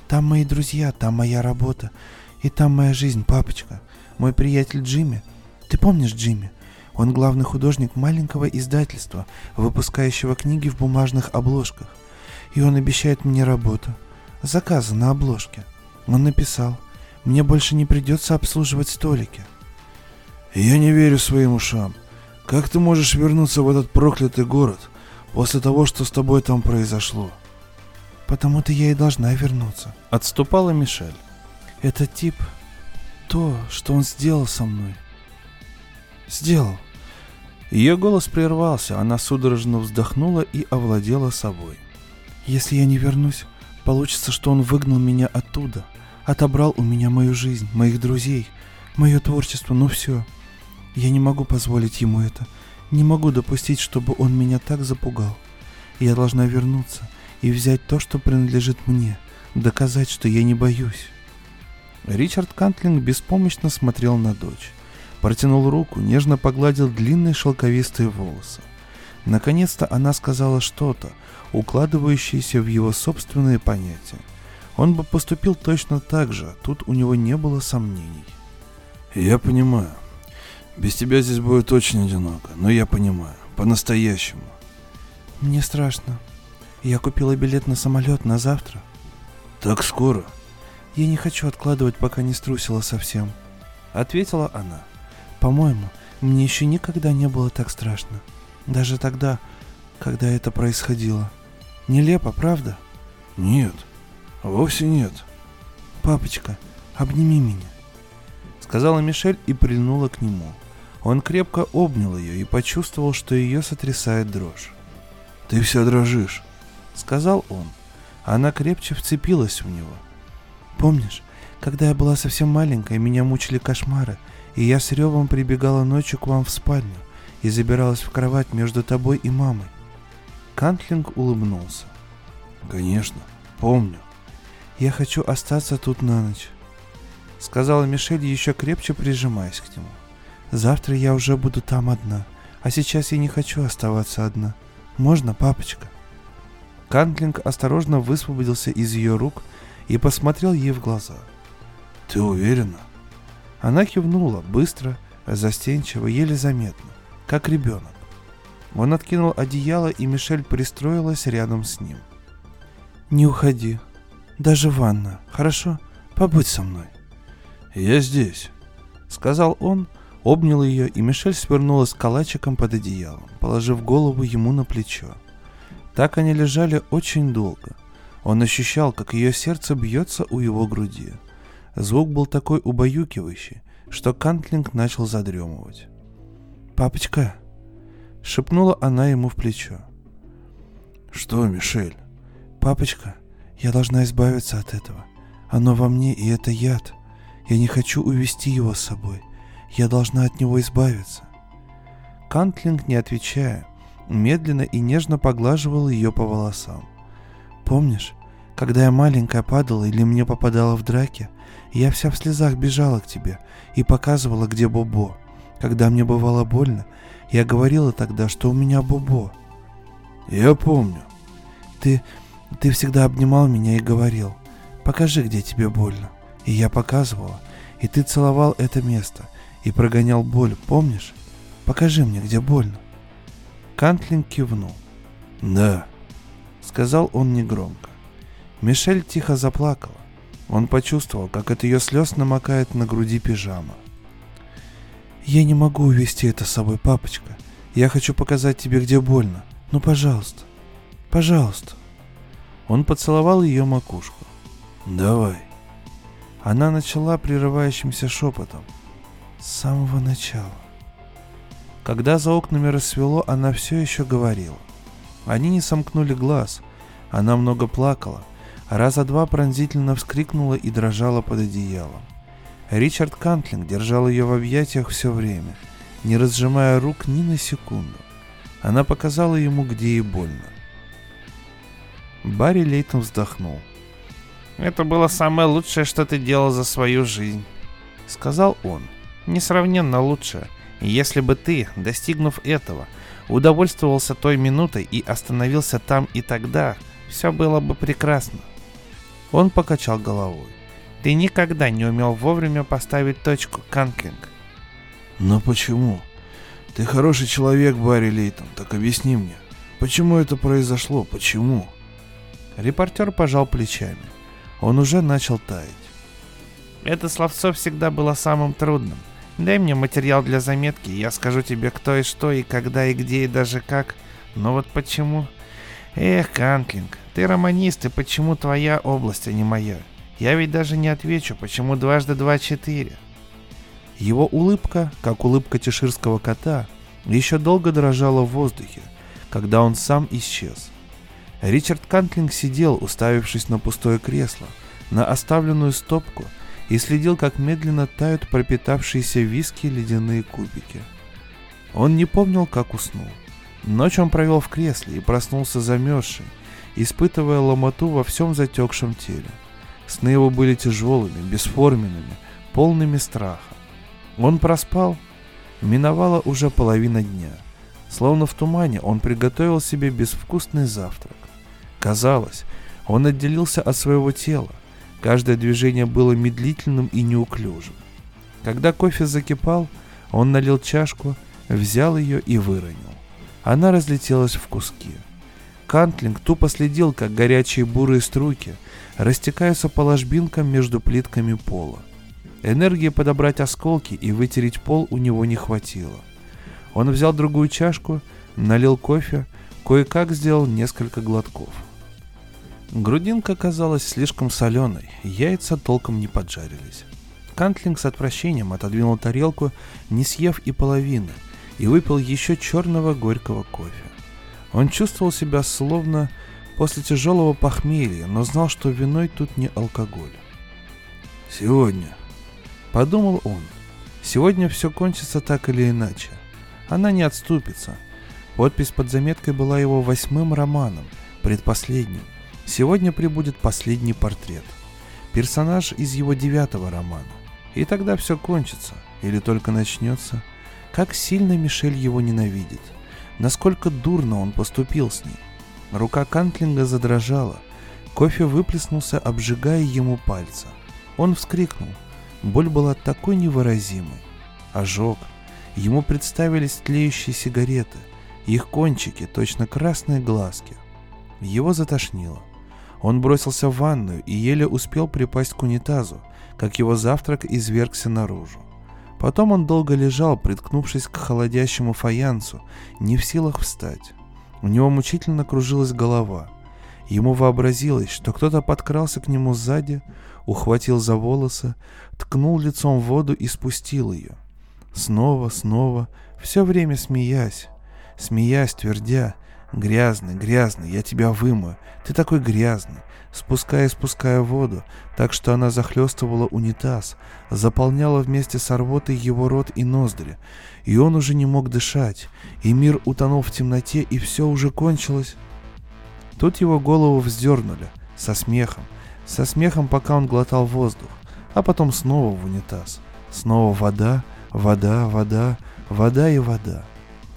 Там мои друзья, там моя работа, и там моя жизнь, папочка. Мой приятель Джимми. Ты помнишь Джимми? Он главный художник маленького издательства, выпускающего книги в бумажных обложках. И он обещает мне работу. Заказы на обложке. Он написал. Мне больше не придется обслуживать столики. Я не верю своим ушам. Как ты можешь вернуться в этот проклятый город после того, что с тобой там произошло? Потому-то я и должна вернуться. Отступала Мишель. Этот тип, то, что он сделал со мной. Сделал. Ее голос прервался, она судорожно вздохнула и овладела собой. Если я не вернусь, получится, что он выгнал меня оттуда, отобрал у меня мою жизнь, моих друзей, мое творчество, ну все. Я не могу позволить ему это. Не могу допустить, чтобы он меня так запугал. Я должна вернуться и взять то, что принадлежит мне, доказать, что я не боюсь. Ричард Кантлинг беспомощно смотрел на дочь. Протянул руку, нежно погладил длинные шелковистые волосы. Наконец-то она сказала что-то, укладывающееся в его собственные понятия. Он бы поступил точно так же, тут у него не было сомнений. «Я понимаю. Без тебя здесь будет очень одиноко, но я понимаю. По-настоящему». «Мне страшно», я купила билет на самолет на завтра. Так скоро? Я не хочу откладывать, пока не струсила совсем. Ответила она. По-моему, мне еще никогда не было так страшно. Даже тогда, когда это происходило. Нелепо, правда? Нет, вовсе нет. Папочка, обними меня. Сказала Мишель и прильнула к нему. Он крепко обнял ее и почувствовал, что ее сотрясает дрожь. Ты вся дрожишь. — сказал он. Она крепче вцепилась в него. «Помнишь, когда я была совсем маленькая, меня мучили кошмары, и я с ревом прибегала ночью к вам в спальню и забиралась в кровать между тобой и мамой?» Кантлинг улыбнулся. «Конечно, помню. Я хочу остаться тут на ночь», — сказала Мишель, еще крепче прижимаясь к нему. «Завтра я уже буду там одна, а сейчас я не хочу оставаться одна. Можно, папочка?» Кантлинг осторожно высвободился из ее рук и посмотрел ей в глаза. «Ты уверена?» Она кивнула, быстро, застенчиво, еле заметно, как ребенок. Он откинул одеяло, и Мишель пристроилась рядом с ним. «Не уходи. Даже ванна. Хорошо? Побудь со мной». «Я здесь», — сказал он, обнял ее, и Мишель свернулась калачиком под одеялом, положив голову ему на плечо. Так они лежали очень долго. Он ощущал, как ее сердце бьется у его груди. Звук был такой убаюкивающий, что Кантлинг начал задремывать. «Папочка!» — шепнула она ему в плечо. «Что, Мишель?» «Папочка, я должна избавиться от этого. Оно во мне, и это яд. Я не хочу увести его с собой. Я должна от него избавиться». Кантлинг, не отвечая, медленно и нежно поглаживал ее по волосам. «Помнишь, когда я маленькая падала или мне попадала в драке, я вся в слезах бежала к тебе и показывала, где Бобо. Когда мне бывало больно, я говорила тогда, что у меня Бобо». «Я помню». «Ты... ты всегда обнимал меня и говорил, покажи, где тебе больно». И я показывала, и ты целовал это место, и прогонял боль, помнишь? Покажи мне, где больно. Кантлинг кивнул. Да, сказал он негромко. Мишель тихо заплакала. Он почувствовал, как от ее слез намокает на груди пижама. «Я не могу увести это с собой, папочка. Я хочу показать тебе, где больно. Ну, пожалуйста. Пожалуйста». Он поцеловал ее макушку. «Давай». Она начала прерывающимся шепотом. С самого начала. Когда за окнами рассвело, она все еще говорила. Они не сомкнули глаз. Она много плакала, раза два пронзительно вскрикнула и дрожала под одеялом. Ричард Кантлинг держал ее в объятиях все время, не разжимая рук ни на секунду. Она показала ему, где ей больно. Барри Лейтон вздохнул. «Это было самое лучшее, что ты делал за свою жизнь», — сказал он. «Несравненно лучшее. Если бы ты, достигнув этого, удовольствовался той минутой и остановился там и тогда, все было бы прекрасно. Он покачал головой. Ты никогда не умел вовремя поставить точку, Канклинг. Но почему? Ты хороший человек, Барри Лейтон, так объясни мне, почему это произошло, почему? Репортер пожал плечами. Он уже начал таять. Это словцо всегда было самым трудным. Дай мне материал для заметки, я скажу тебе кто и что, и когда, и где, и даже как. Но вот почему... Эх, Канклинг, ты романист, и почему твоя область, а не моя? Я ведь даже не отвечу, почему дважды два четыре. Его улыбка, как улыбка чеширского кота, еще долго дрожала в воздухе, когда он сам исчез. Ричард Кантлинг сидел, уставившись на пустое кресло, на оставленную стопку, и следил, как медленно тают пропитавшиеся виски ледяные кубики. Он не помнил, как уснул. Ночь он провел в кресле и проснулся замерзший, испытывая ломоту во всем затекшем теле. Сны его были тяжелыми, бесформенными, полными страха. Он проспал. Миновала уже половина дня. Словно в тумане он приготовил себе безвкусный завтрак. Казалось, он отделился от своего тела. Каждое движение было медлительным и неуклюжим. Когда кофе закипал, он налил чашку, взял ее и выронил. Она разлетелась в куски. Кантлинг тупо следил, как горячие бурые струйки растекаются по ложбинкам между плитками пола. Энергии подобрать осколки и вытереть пол у него не хватило. Он взял другую чашку, налил кофе, кое-как сделал несколько глотков. Грудинка казалась слишком соленой, яйца толком не поджарились. Кантлинг с отвращением отодвинул тарелку, не съев и половины, и выпил еще черного горького кофе. Он чувствовал себя словно после тяжелого похмелья, но знал, что виной тут не алкоголь. «Сегодня», — подумал он, — «сегодня все кончится так или иначе. Она не отступится». Подпись под заметкой была его восьмым романом, предпоследним. Сегодня прибудет последний портрет. Персонаж из его девятого романа. И тогда все кончится, или только начнется. Как сильно Мишель его ненавидит — насколько дурно он поступил с ней. Рука Кантлинга задрожала, кофе выплеснулся, обжигая ему пальцы. Он вскрикнул. Боль была такой невыразимой. Ожог. Ему представились тлеющие сигареты, их кончики, точно красные глазки. Его затошнило. Он бросился в ванную и еле успел припасть к унитазу, как его завтрак извергся наружу. Потом он долго лежал, приткнувшись к холодящему фаянсу, не в силах встать. У него мучительно кружилась голова. Ему вообразилось, что кто-то подкрался к нему сзади, ухватил за волосы, ткнул лицом в воду и спустил ее. Снова, снова, все время смеясь, смеясь, твердя, «Грязный, грязный, я тебя вымою, ты такой грязный, спуская и спуская воду, так что она захлестывала унитаз, заполняла вместе с рвотой его рот и ноздри, и он уже не мог дышать, и мир утонул в темноте, и все уже кончилось. Тут его голову вздернули, со смехом, со смехом, пока он глотал воздух, а потом снова в унитаз. Снова вода, вода, вода, вода и вода.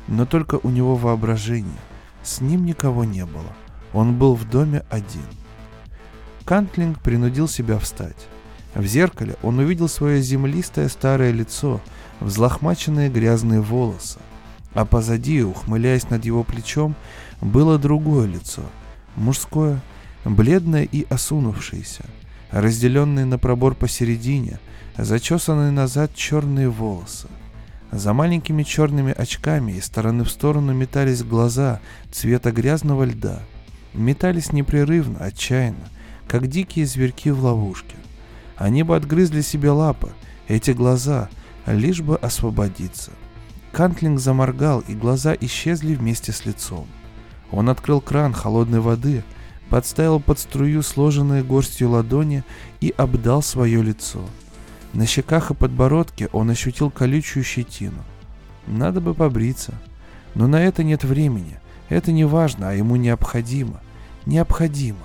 Но только у него воображение. С ним никого не было. Он был в доме один. Кантлинг принудил себя встать. В зеркале он увидел свое землистое старое лицо, взлохмаченные грязные волосы. А позади, ухмыляясь над его плечом, было другое лицо. Мужское, бледное и осунувшееся, разделенные на пробор посередине, зачесанные назад черные волосы. За маленькими черными очками из стороны в сторону метались глаза цвета грязного льда. Метались непрерывно, отчаянно, как дикие зверьки в ловушке. Они бы отгрызли себе лапы, эти глаза, лишь бы освободиться. Кантлинг заморгал, и глаза исчезли вместе с лицом. Он открыл кран холодной воды, подставил под струю сложенные горстью ладони и обдал свое лицо. На щеках и подбородке он ощутил колючую щетину. Надо бы побриться. Но на это нет времени. Это не важно, а ему необходимо. Необходимо.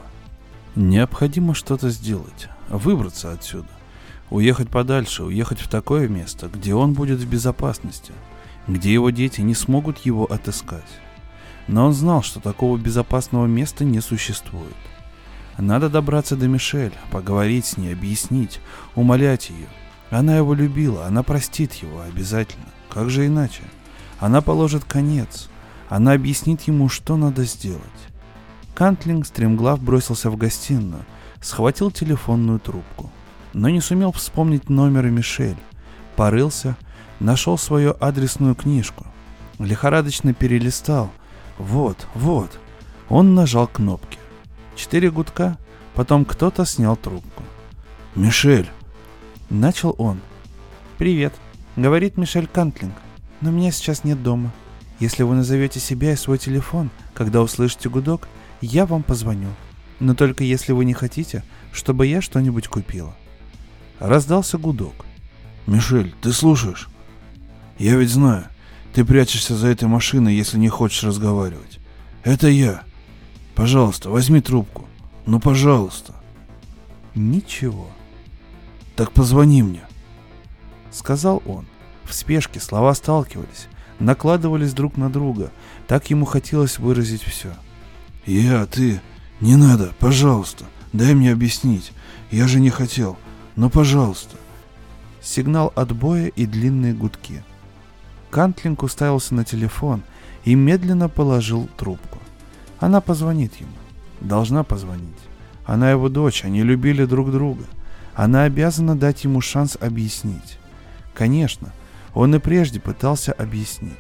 Необходимо что-то сделать. Выбраться отсюда. Уехать подальше, уехать в такое место, где он будет в безопасности, где его дети не смогут его отыскать. Но он знал, что такого безопасного места не существует. Надо добраться до Мишель, поговорить с ней, объяснить, умолять ее. Она его любила, она простит его обязательно. Как же иначе? Она положит конец. Она объяснит ему, что надо сделать. Кантлинг стремглав бросился в гостиную, схватил телефонную трубку но не сумел вспомнить номер Мишель. Порылся, нашел свою адресную книжку. Лихорадочно перелистал. Вот, вот. Он нажал кнопки. Четыре гудка, потом кто-то снял трубку. «Мишель!» Начал он. «Привет», — говорит Мишель Кантлинг. «Но меня сейчас нет дома. Если вы назовете себя и свой телефон, когда услышите гудок, я вам позвоню. Но только если вы не хотите, чтобы я что-нибудь купила». Раздался гудок. «Мишель, ты слушаешь? Я ведь знаю, ты прячешься за этой машиной, если не хочешь разговаривать. Это я. Пожалуйста, возьми трубку. Ну, пожалуйста». «Ничего». «Так позвони мне», — сказал он. В спешке слова сталкивались, накладывались друг на друга. Так ему хотелось выразить все. «Я, ты, не надо, пожалуйста, дай мне объяснить. Я же не хотел. Ну, пожалуйста. Сигнал отбоя и длинные гудки. Кантлинг уставился на телефон и медленно положил трубку. Она позвонит ему. Должна позвонить. Она его дочь, они любили друг друга. Она обязана дать ему шанс объяснить. Конечно, он и прежде пытался объяснить.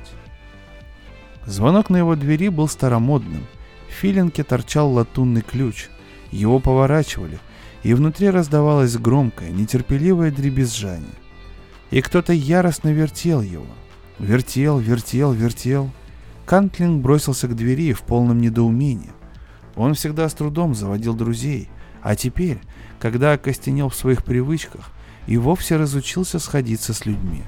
Звонок на его двери был старомодным. В филинке торчал латунный ключ. Его поворачивали, и внутри раздавалось громкое, нетерпеливое дребезжание. И кто-то яростно вертел его. Вертел, вертел, вертел. Кантлинг бросился к двери в полном недоумении. Он всегда с трудом заводил друзей, а теперь, когда окостенел в своих привычках, и вовсе разучился сходиться с людьми.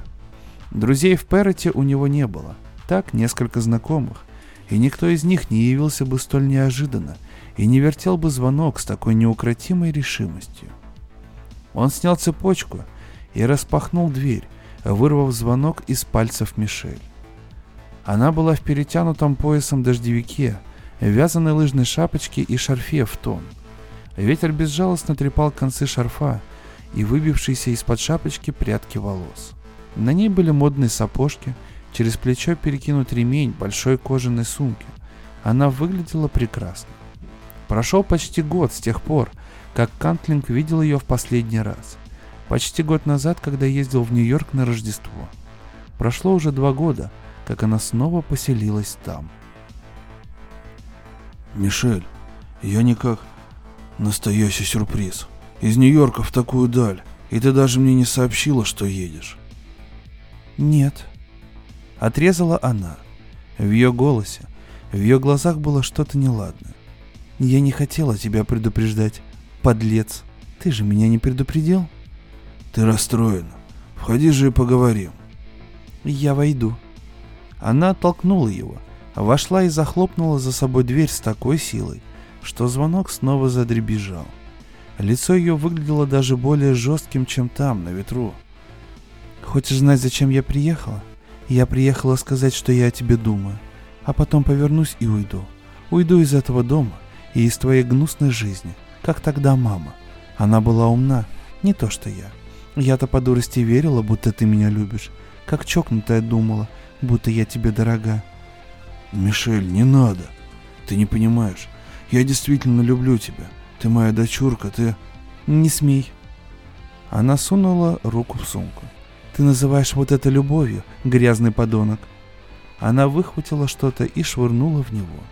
Друзей в Перроте у него не было, так несколько знакомых, и никто из них не явился бы столь неожиданно – и не вертел бы звонок с такой неукротимой решимостью. Он снял цепочку и распахнул дверь, вырвав звонок из пальцев Мишель. Она была в перетянутом поясом дождевике, вязаной лыжной шапочке и шарфе в тон. Ветер безжалостно трепал концы шарфа и выбившиеся из-под шапочки прядки волос. На ней были модные сапожки, через плечо перекинут ремень большой кожаной сумки. Она выглядела прекрасно. Прошел почти год с тех пор, как Кантлинг видел ее в последний раз. Почти год назад, когда ездил в Нью-Йорк на Рождество. Прошло уже два года, как она снова поселилась там. «Мишель, я никак... Настоящий сюрприз. Из Нью-Йорка в такую даль, и ты даже мне не сообщила, что едешь». «Нет», — отрезала она. В ее голосе, в ее глазах было что-то неладное. Я не хотела тебя предупреждать, подлец. Ты же меня не предупредил? Ты расстроена. Входи же и поговорим. Я войду. Она оттолкнула его, вошла и захлопнула за собой дверь с такой силой, что звонок снова задребезжал. Лицо ее выглядело даже более жестким, чем там, на ветру. «Хочешь знать, зачем я приехала? Я приехала сказать, что я о тебе думаю, а потом повернусь и уйду. Уйду из этого дома, и из твоей гнусной жизни, как тогда мама. Она была умна, не то что я. Я-то по дурости верила, будто ты меня любишь. как чокнутая думала, будто я тебе дорога. Мишель, не надо. Ты не понимаешь. Я действительно люблю тебя. Ты моя дочурка, ты... Не смей. Она сунула руку в сумку. Ты называешь вот это любовью, грязный подонок. Она выхватила что-то и швырнула в него.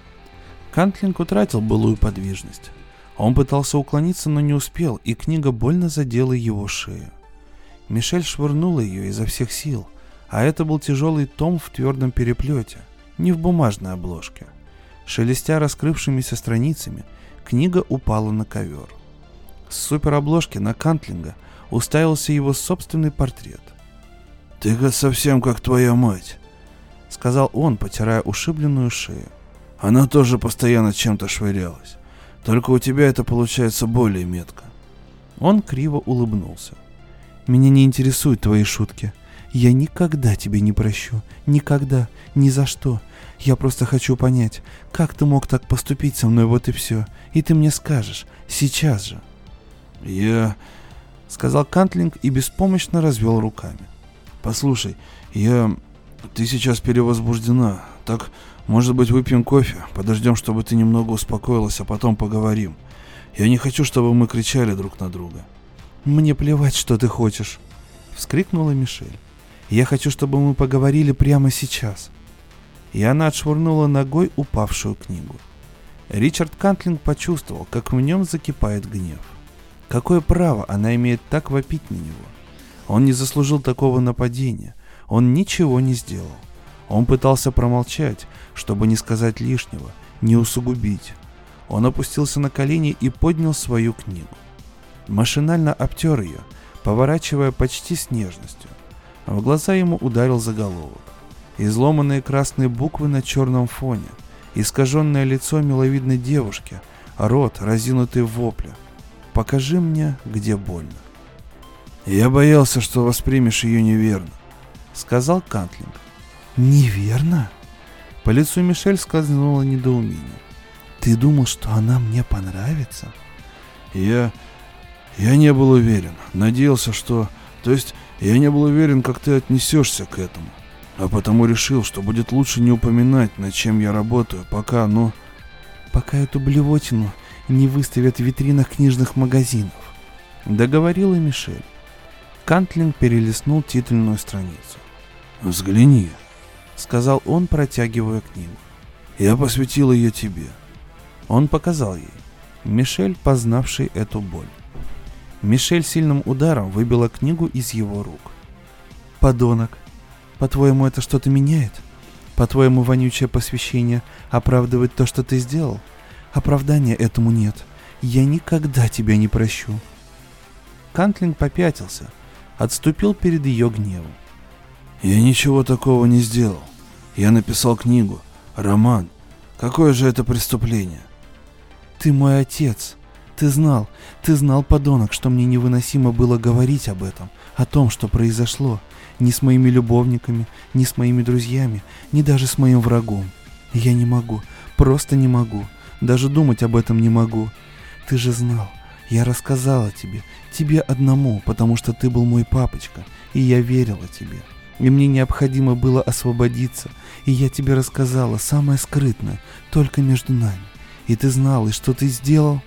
Кантлинг утратил былую подвижность. Он пытался уклониться, но не успел, и книга больно задела его шею. Мишель швырнула ее изо всех сил, а это был тяжелый том в твердом переплете, не в бумажной обложке. Шелестя раскрывшимися страницами, книга упала на ковер. С суперобложки на Кантлинга уставился его собственный портрет. «Ты совсем как твоя мать», — сказал он, потирая ушибленную шею. «Она тоже постоянно чем-то швырялась. Только у тебя это получается более метко». Он криво улыбнулся. «Меня не интересуют твои шутки. Я никогда тебе не прощу. Никогда. Ни за что. Я просто хочу понять, как ты мог так поступить со мной, вот и все. И ты мне скажешь. Сейчас же». «Я...» — сказал Кантлинг и беспомощно развел руками. «Послушай, я... Ты сейчас перевозбуждена. Так, может быть, выпьем кофе? Подождем, чтобы ты немного успокоилась, а потом поговорим. Я не хочу, чтобы мы кричали друг на друга». «Мне плевать, что ты хочешь», — вскрикнула Мишель. «Я хочу, чтобы мы поговорили прямо сейчас». И она отшвырнула ногой упавшую книгу. Ричард Кантлинг почувствовал, как в нем закипает гнев. Какое право она имеет так вопить на него? Он не заслужил такого нападения. Он ничего не сделал. Он пытался промолчать, чтобы не сказать лишнего, не усугубить. Он опустился на колени и поднял свою книгу. Машинально обтер ее, поворачивая почти с нежностью. В глаза ему ударил заголовок. Изломанные красные буквы на черном фоне, искаженное лицо миловидной девушки, рот, разинутый в вопле. «Покажи мне, где больно». «Я боялся, что воспримешь ее неверно», — сказал Кантлинг. «Неверно?» По лицу Мишель скользнуло недоумение. «Ты думал, что она мне понравится?» «Я... я не был уверен. Надеялся, что... То есть, я не был уверен, как ты отнесешься к этому. А потому решил, что будет лучше не упоминать, над чем я работаю, пока, ну...» «Пока эту блевотину не выставят в витринах книжных магазинов», — договорила Мишель. Кантлинг перелистнул титульную страницу. «Взгляни», — сказал он, протягивая книгу. «Я посвятил ее тебе». Он показал ей. Мишель, познавший эту боль. Мишель сильным ударом выбила книгу из его рук. «Подонок, по-твоему, это что-то меняет? По-твоему, вонючее посвящение оправдывает то, что ты сделал? Оправдания этому нет. Я никогда тебя не прощу». Кантлинг попятился, отступил перед ее гневом. «Я ничего такого не сделал. Я написал книгу, роман. Какое же это преступление?» «Ты мой отец. Ты знал, ты знал, подонок, что мне невыносимо было говорить об этом, о том, что произошло. Ни с моими любовниками, ни с моими друзьями, ни даже с моим врагом. Я не могу, просто не могу. Даже думать об этом не могу. Ты же знал, я рассказала тебе, тебе одному, потому что ты был мой папочка, и я верила тебе. И мне необходимо было освободиться, и я тебе рассказала самое скрытное, только между нами. И ты знал, и что ты сделал?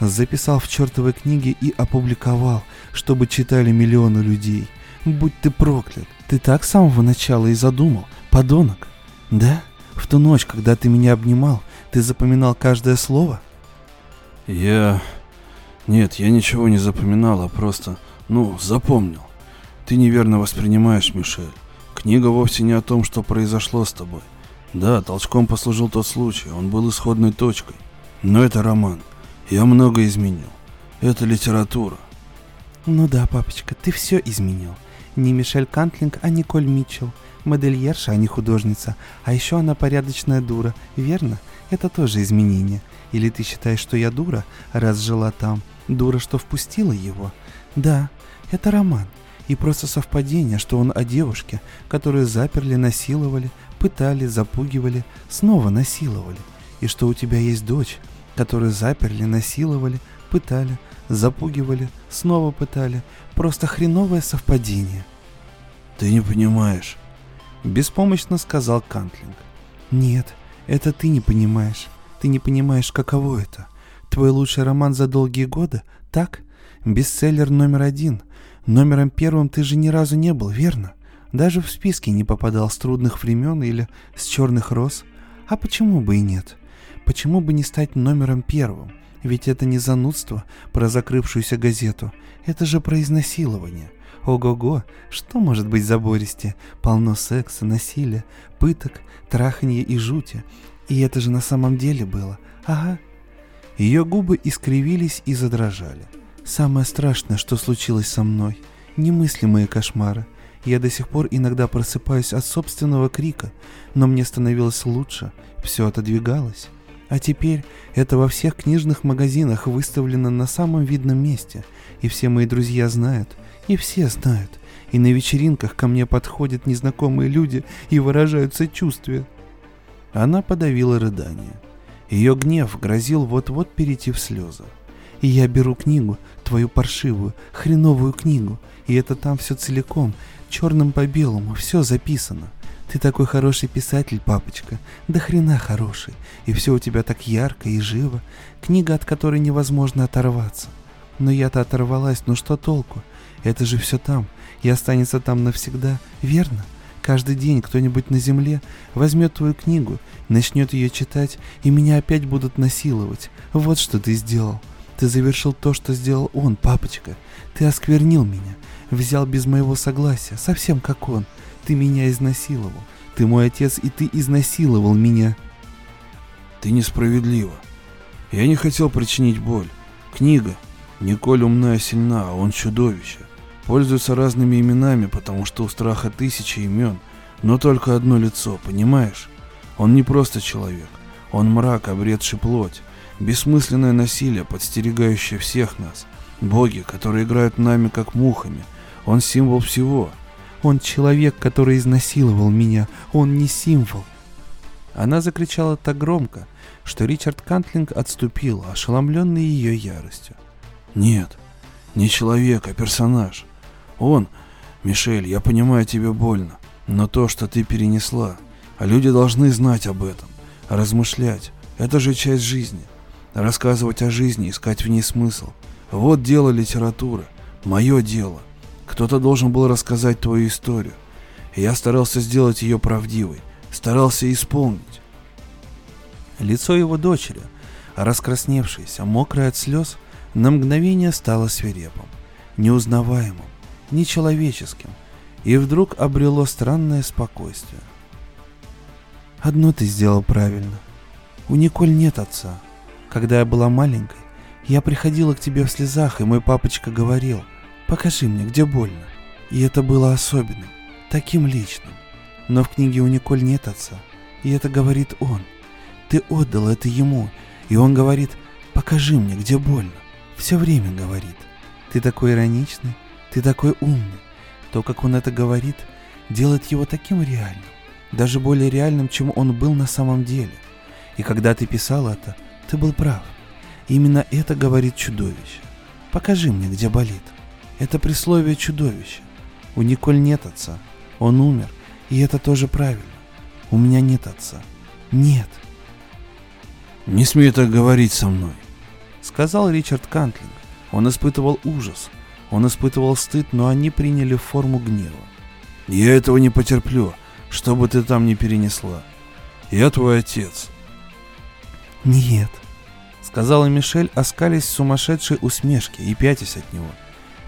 Записал в чертовой книге и опубликовал, чтобы читали миллионы людей. Будь ты проклят, ты так с самого начала и задумал, подонок. Да? В ту ночь, когда ты меня обнимал, ты запоминал каждое слово? Я... Нет, я ничего не запоминал, а просто, ну, запомнил. Ты неверно воспринимаешь, Мишель. Книга вовсе не о том, что произошло с тобой. Да, толчком послужил тот случай, он был исходной точкой. Но это роман. Я много изменил. Это литература. Ну да, папочка, ты все изменил. Не Мишель Кантлинг, а Николь Митчелл. Модельерша, а не художница. А еще она порядочная дура, верно? Это тоже изменение. Или ты считаешь, что я дура, раз жила там? Дура, что впустила его? Да, это роман. И просто совпадение, что он о девушке, которую заперли, насиловали, пытали, запугивали, снова насиловали. И что у тебя есть дочь, которую заперли, насиловали, пытали, запугивали, снова пытали. Просто хреновое совпадение. Ты не понимаешь. Беспомощно сказал Кантлинг. Нет, это ты не понимаешь. Ты не понимаешь, каково это. Твой лучший роман за долгие годы, так? Бестселлер номер один. Номером первым ты же ни разу не был, верно? Даже в списке не попадал с трудных времен или с черных роз. А почему бы и нет? Почему бы не стать номером первым? Ведь это не занудство про закрывшуюся газету. Это же про изнасилование. Ого-го, что может быть забористее? Полно секса, насилия, пыток, траханья и жути. И это же на самом деле было. Ага. Ее губы искривились и задрожали. Самое страшное, что случилось со мной. Немыслимые кошмары. Я до сих пор иногда просыпаюсь от собственного крика, но мне становилось лучше, все отодвигалось. А теперь это во всех книжных магазинах выставлено на самом видном месте, и все мои друзья знают, и все знают. И на вечеринках ко мне подходят незнакомые люди и выражают сочувствие. Она подавила рыдание. Ее гнев грозил вот-вот перейти в слезы. И я беру книгу, твою паршивую, хреновую книгу, и это там все целиком, черным по белому, все записано. Ты такой хороший писатель, папочка, да хрена хороший, и все у тебя так ярко и живо, книга, от которой невозможно оторваться. Но я-то оторвалась, ну что толку? Это же все там, и останется там навсегда, верно? Каждый день кто-нибудь на земле возьмет твою книгу, начнет ее читать, и меня опять будут насиловать. Вот что ты сделал. Ты завершил то, что сделал он, папочка. Ты осквернил меня, взял без моего согласия, совсем как он. Ты меня изнасиловал. Ты мой отец, и ты изнасиловал меня. Ты несправедлива. Я не хотел причинить боль. Книга. Николь умна и сильна, а он чудовище. Пользуется разными именами, потому что у страха тысячи имен, но только одно лицо, понимаешь? Он не просто человек. Он мрак, обретший плоть. Бессмысленное насилие, подстерегающее всех нас. Боги, которые играют нами как мухами. Он символ всего. Он человек, который изнасиловал меня. Он не символ. Она закричала так громко, что Ричард Кантлинг отступил, ошеломленный ее яростью. Нет, не человек, а персонаж. Он, Мишель, я понимаю, тебе больно, но то, что ты перенесла, а люди должны знать об этом, размышлять, это же часть жизни. Рассказывать о жизни, искать в ней смысл. Вот дело литературы, мое дело. Кто-то должен был рассказать твою историю. Я старался сделать ее правдивой, старался исполнить. Лицо его дочери, раскрасневшееся, мокрое от слез, на мгновение стало свирепым, неузнаваемым, нечеловеческим, и вдруг обрело странное спокойствие. Одно ты сделал правильно. У Николь нет отца. Когда я была маленькой, я приходила к тебе в слезах, и мой папочка говорил, покажи мне, где больно. И это было особенным, таким личным. Но в книге у Николь нет отца, и это говорит он. Ты отдал это ему, и он говорит, покажи мне, где больно. Все время говорит. Ты такой ироничный, ты такой умный. То, как он это говорит, делает его таким реальным. Даже более реальным, чем он был на самом деле. И когда ты писал это, ты был прав. Именно это говорит чудовище. Покажи мне, где болит. Это присловие чудовища. У Николь нет отца. Он умер. И это тоже правильно. У меня нет отца. Нет. Не смей так говорить со мной, сказал Ричард Кантлинг. Он испытывал ужас. Он испытывал стыд, но они приняли форму гнева. Я этого не потерплю, что бы ты там ни перенесла. Я твой отец. Нет, сказала Мишель, оскались в сумасшедшей усмешке и пятясь от него.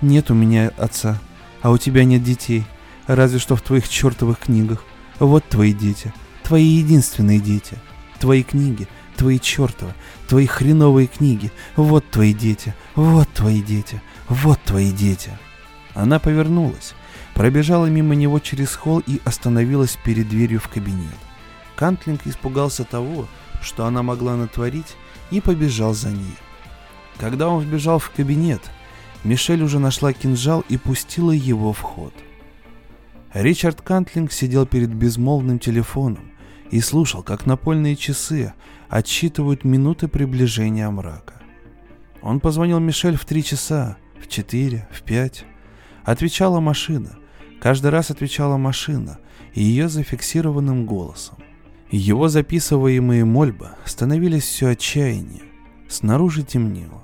Нет у меня отца, а у тебя нет детей, разве что в твоих чертовых книгах. Вот твои дети, твои единственные дети, твои книги, твои чертовы, твои хреновые книги, вот твои дети, вот твои дети, вот твои дети. Она повернулась, пробежала мимо него через холл и остановилась перед дверью в кабинет. Кантлинг испугался того, что она могла натворить, и побежал за ней. Когда он вбежал в кабинет, Мишель уже нашла кинжал и пустила его в ход. Ричард Кантлинг сидел перед безмолвным телефоном и слушал, как напольные часы отсчитывают минуты приближения мрака. Он позвонил Мишель в три часа, в четыре, в пять. Отвечала машина. Каждый раз отвечала машина и ее зафиксированным голосом. Его записываемые мольбы становились все отчаяннее. Снаружи темнело.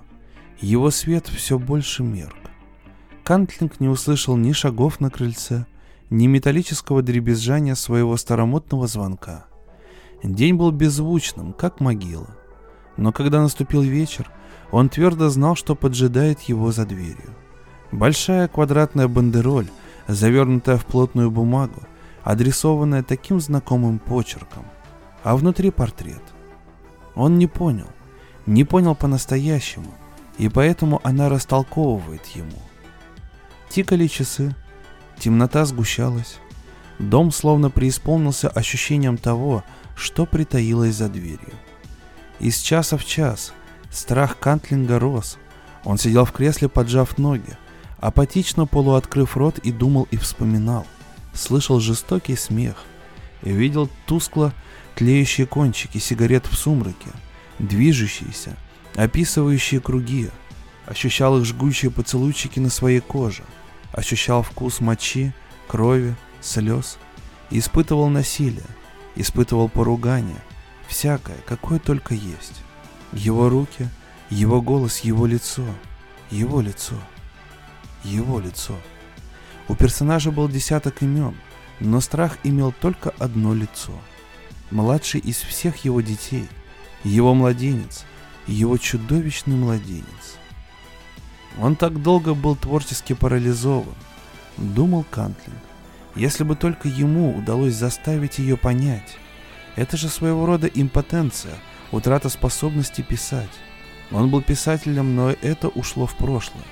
Его свет все больше мерк. Кантлинг не услышал ни шагов на крыльце, ни металлического дребезжания своего старомодного звонка. День был беззвучным, как могила. Но когда наступил вечер, он твердо знал, что поджидает его за дверью. Большая квадратная бандероль, завернутая в плотную бумагу, адресованная таким знакомым почерком, а внутри портрет. Он не понял, не понял по-настоящему, и поэтому она растолковывает ему. Тикали часы, темнота сгущалась, дом словно преисполнился ощущением того, что притаилось за дверью. Из часа в час страх Кантлинга рос. Он сидел в кресле, поджав ноги, апатично полуоткрыв рот и думал и вспоминал. Слышал жестокий смех и видел тускло тлеющие кончики сигарет в сумраке, движущиеся, описывающие круги. Ощущал их жгучие поцелуйчики на своей коже. Ощущал вкус мочи, крови, слез. И испытывал насилие, испытывал поругание, всякое, какое только есть. Его руки, его голос, его лицо, его лицо, его лицо. У персонажа был десяток имен, но страх имел только одно лицо. Младший из всех его детей, его младенец, его чудовищный младенец. Он так долго был творчески парализован, думал Кантлинг. Если бы только ему удалось заставить ее понять. Это же своего рода импотенция, утрата способности писать. Он был писателем, но это ушло в прошлое.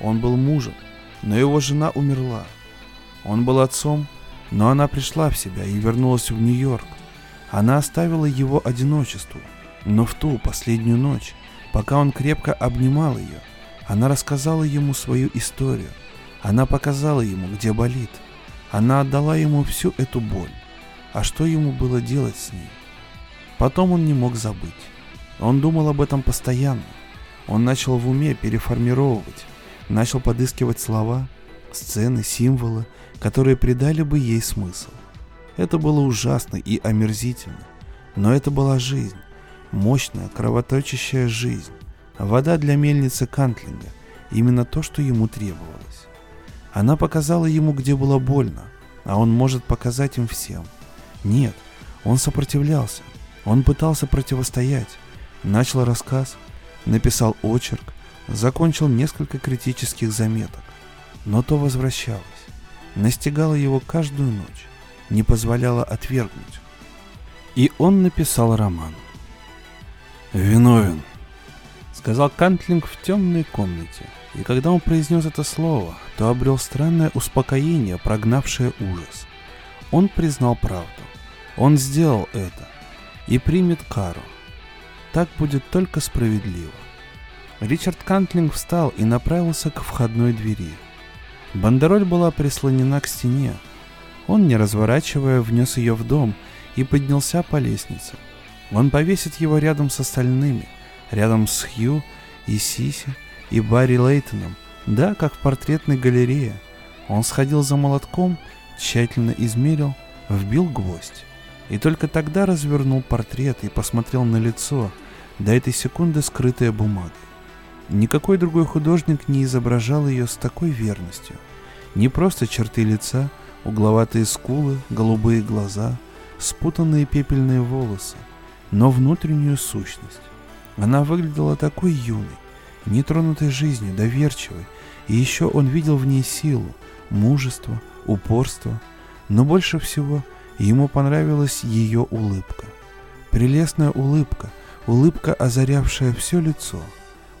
Он был мужем, но его жена умерла. Он был отцом, но она пришла в себя и вернулась в Нью-Йорк. Она оставила его одиночеству, но в ту последнюю ночь, пока он крепко обнимал ее, она рассказала ему свою историю. Она показала ему, где болит. Она отдала ему всю эту боль. А что ему было делать с ней? Потом он не мог забыть. Он думал об этом постоянно. Он начал в уме переформировывать, начал подыскивать слова, сцены, символы, которые придали бы ей смысл. Это было ужасно и омерзительно, но это была жизнь, мощная, кровоточащая жизнь, вода для мельницы Кантлинга, именно то, что ему требовалось. Она показала ему, где было больно, а он может показать им всем. Нет, он сопротивлялся, он пытался противостоять, начал рассказ, написал очерк, закончил несколько критических заметок. Но то возвращалось, настигало его каждую ночь, не позволяло отвергнуть. И он написал роман. «Виновен», — сказал Кантлинг в темной комнате. И когда он произнес это слово, то обрел странное успокоение, прогнавшее ужас. Он признал правду. Он сделал это и примет кару. Так будет только справедливо. Ричард Кантлинг встал и направился к входной двери. Бандероль была прислонена к стене. Он, не разворачивая, внес ее в дом и поднялся по лестнице. Он повесит его рядом с остальными, рядом с Хью и Сиси и Барри Лейтоном, да, как в портретной галерее. Он сходил за молотком, тщательно измерил, вбил гвоздь. И только тогда развернул портрет и посмотрел на лицо, до этой секунды скрытое бумагой. Никакой другой художник не изображал ее с такой верностью. Не просто черты лица, угловатые скулы, голубые глаза, спутанные пепельные волосы, но внутреннюю сущность. Она выглядела такой юной, нетронутой жизнью, доверчивой, и еще он видел в ней силу, мужество, упорство, но больше всего ему понравилась ее улыбка. Прелестная улыбка, улыбка, озарявшая все лицо –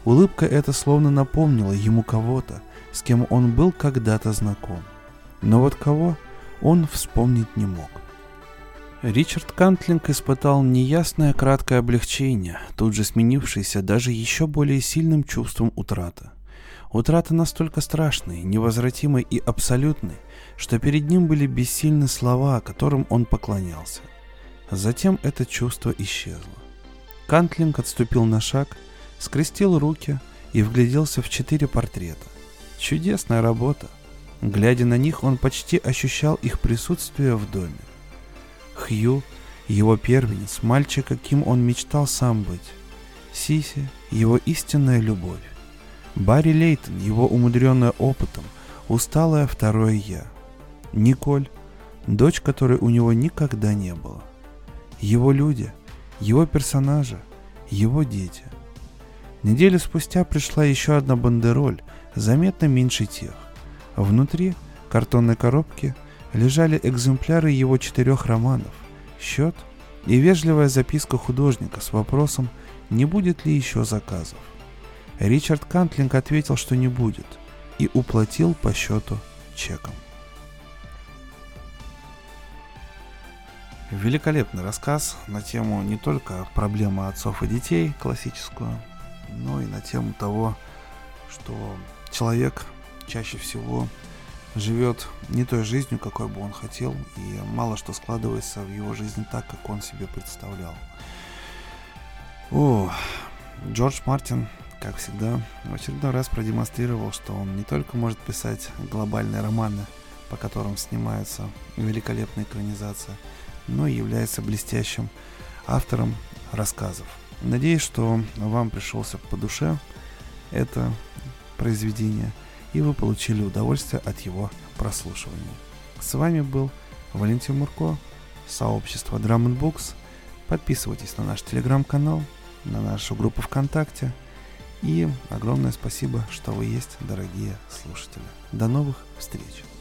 Улыбка эта словно напомнила ему кого-то, с кем он был когда-то знаком. Но вот кого он вспомнить не мог. Ричард Кантлинг испытал неясное краткое облегчение, тут же сменившееся даже еще более сильным чувством утраты. Утраты настолько страшной, невозвратимой и абсолютной, что перед ним были бессильны слова, которым он поклонялся. Затем это чувство исчезло. Кантлинг отступил на шаг – скрестил руки и вгляделся в четыре портрета. Чудесная работа. Глядя на них, он почти ощущал их присутствие в доме. Хью, его первенец, мальчик, каким он мечтал сам быть. Сиси, его истинная любовь. Барри Лейтон, его умудренная опытом, усталое второе «я». Николь, дочь которой у него никогда не было. Его люди, его персонажи, его дети. Неделю спустя пришла еще одна бандероль, заметно меньше тех. Внутри картонной коробки лежали экземпляры его четырех романов, счет и вежливая записка художника с вопросом, не будет ли еще заказов. Ричард Кантлинг ответил, что не будет, и уплатил по счету чеком. Великолепный рассказ на тему не только проблемы отцов и детей, классическую, но и на тему того, что человек чаще всего живет не той жизнью, какой бы он хотел, и мало что складывается в его жизни так, как он себе представлял. О, Джордж Мартин, как всегда, в очередной раз продемонстрировал, что он не только может писать глобальные романы, по которым снимаются великолепные экранизации, но и является блестящим автором рассказов. Надеюсь, что вам пришелся по душе это произведение, и вы получили удовольствие от его прослушивания. С вами был Валентин Мурко, сообщество Drum Books. Подписывайтесь на наш телеграм-канал, на нашу группу ВКонтакте. И огромное спасибо, что вы есть, дорогие слушатели. До новых встреч!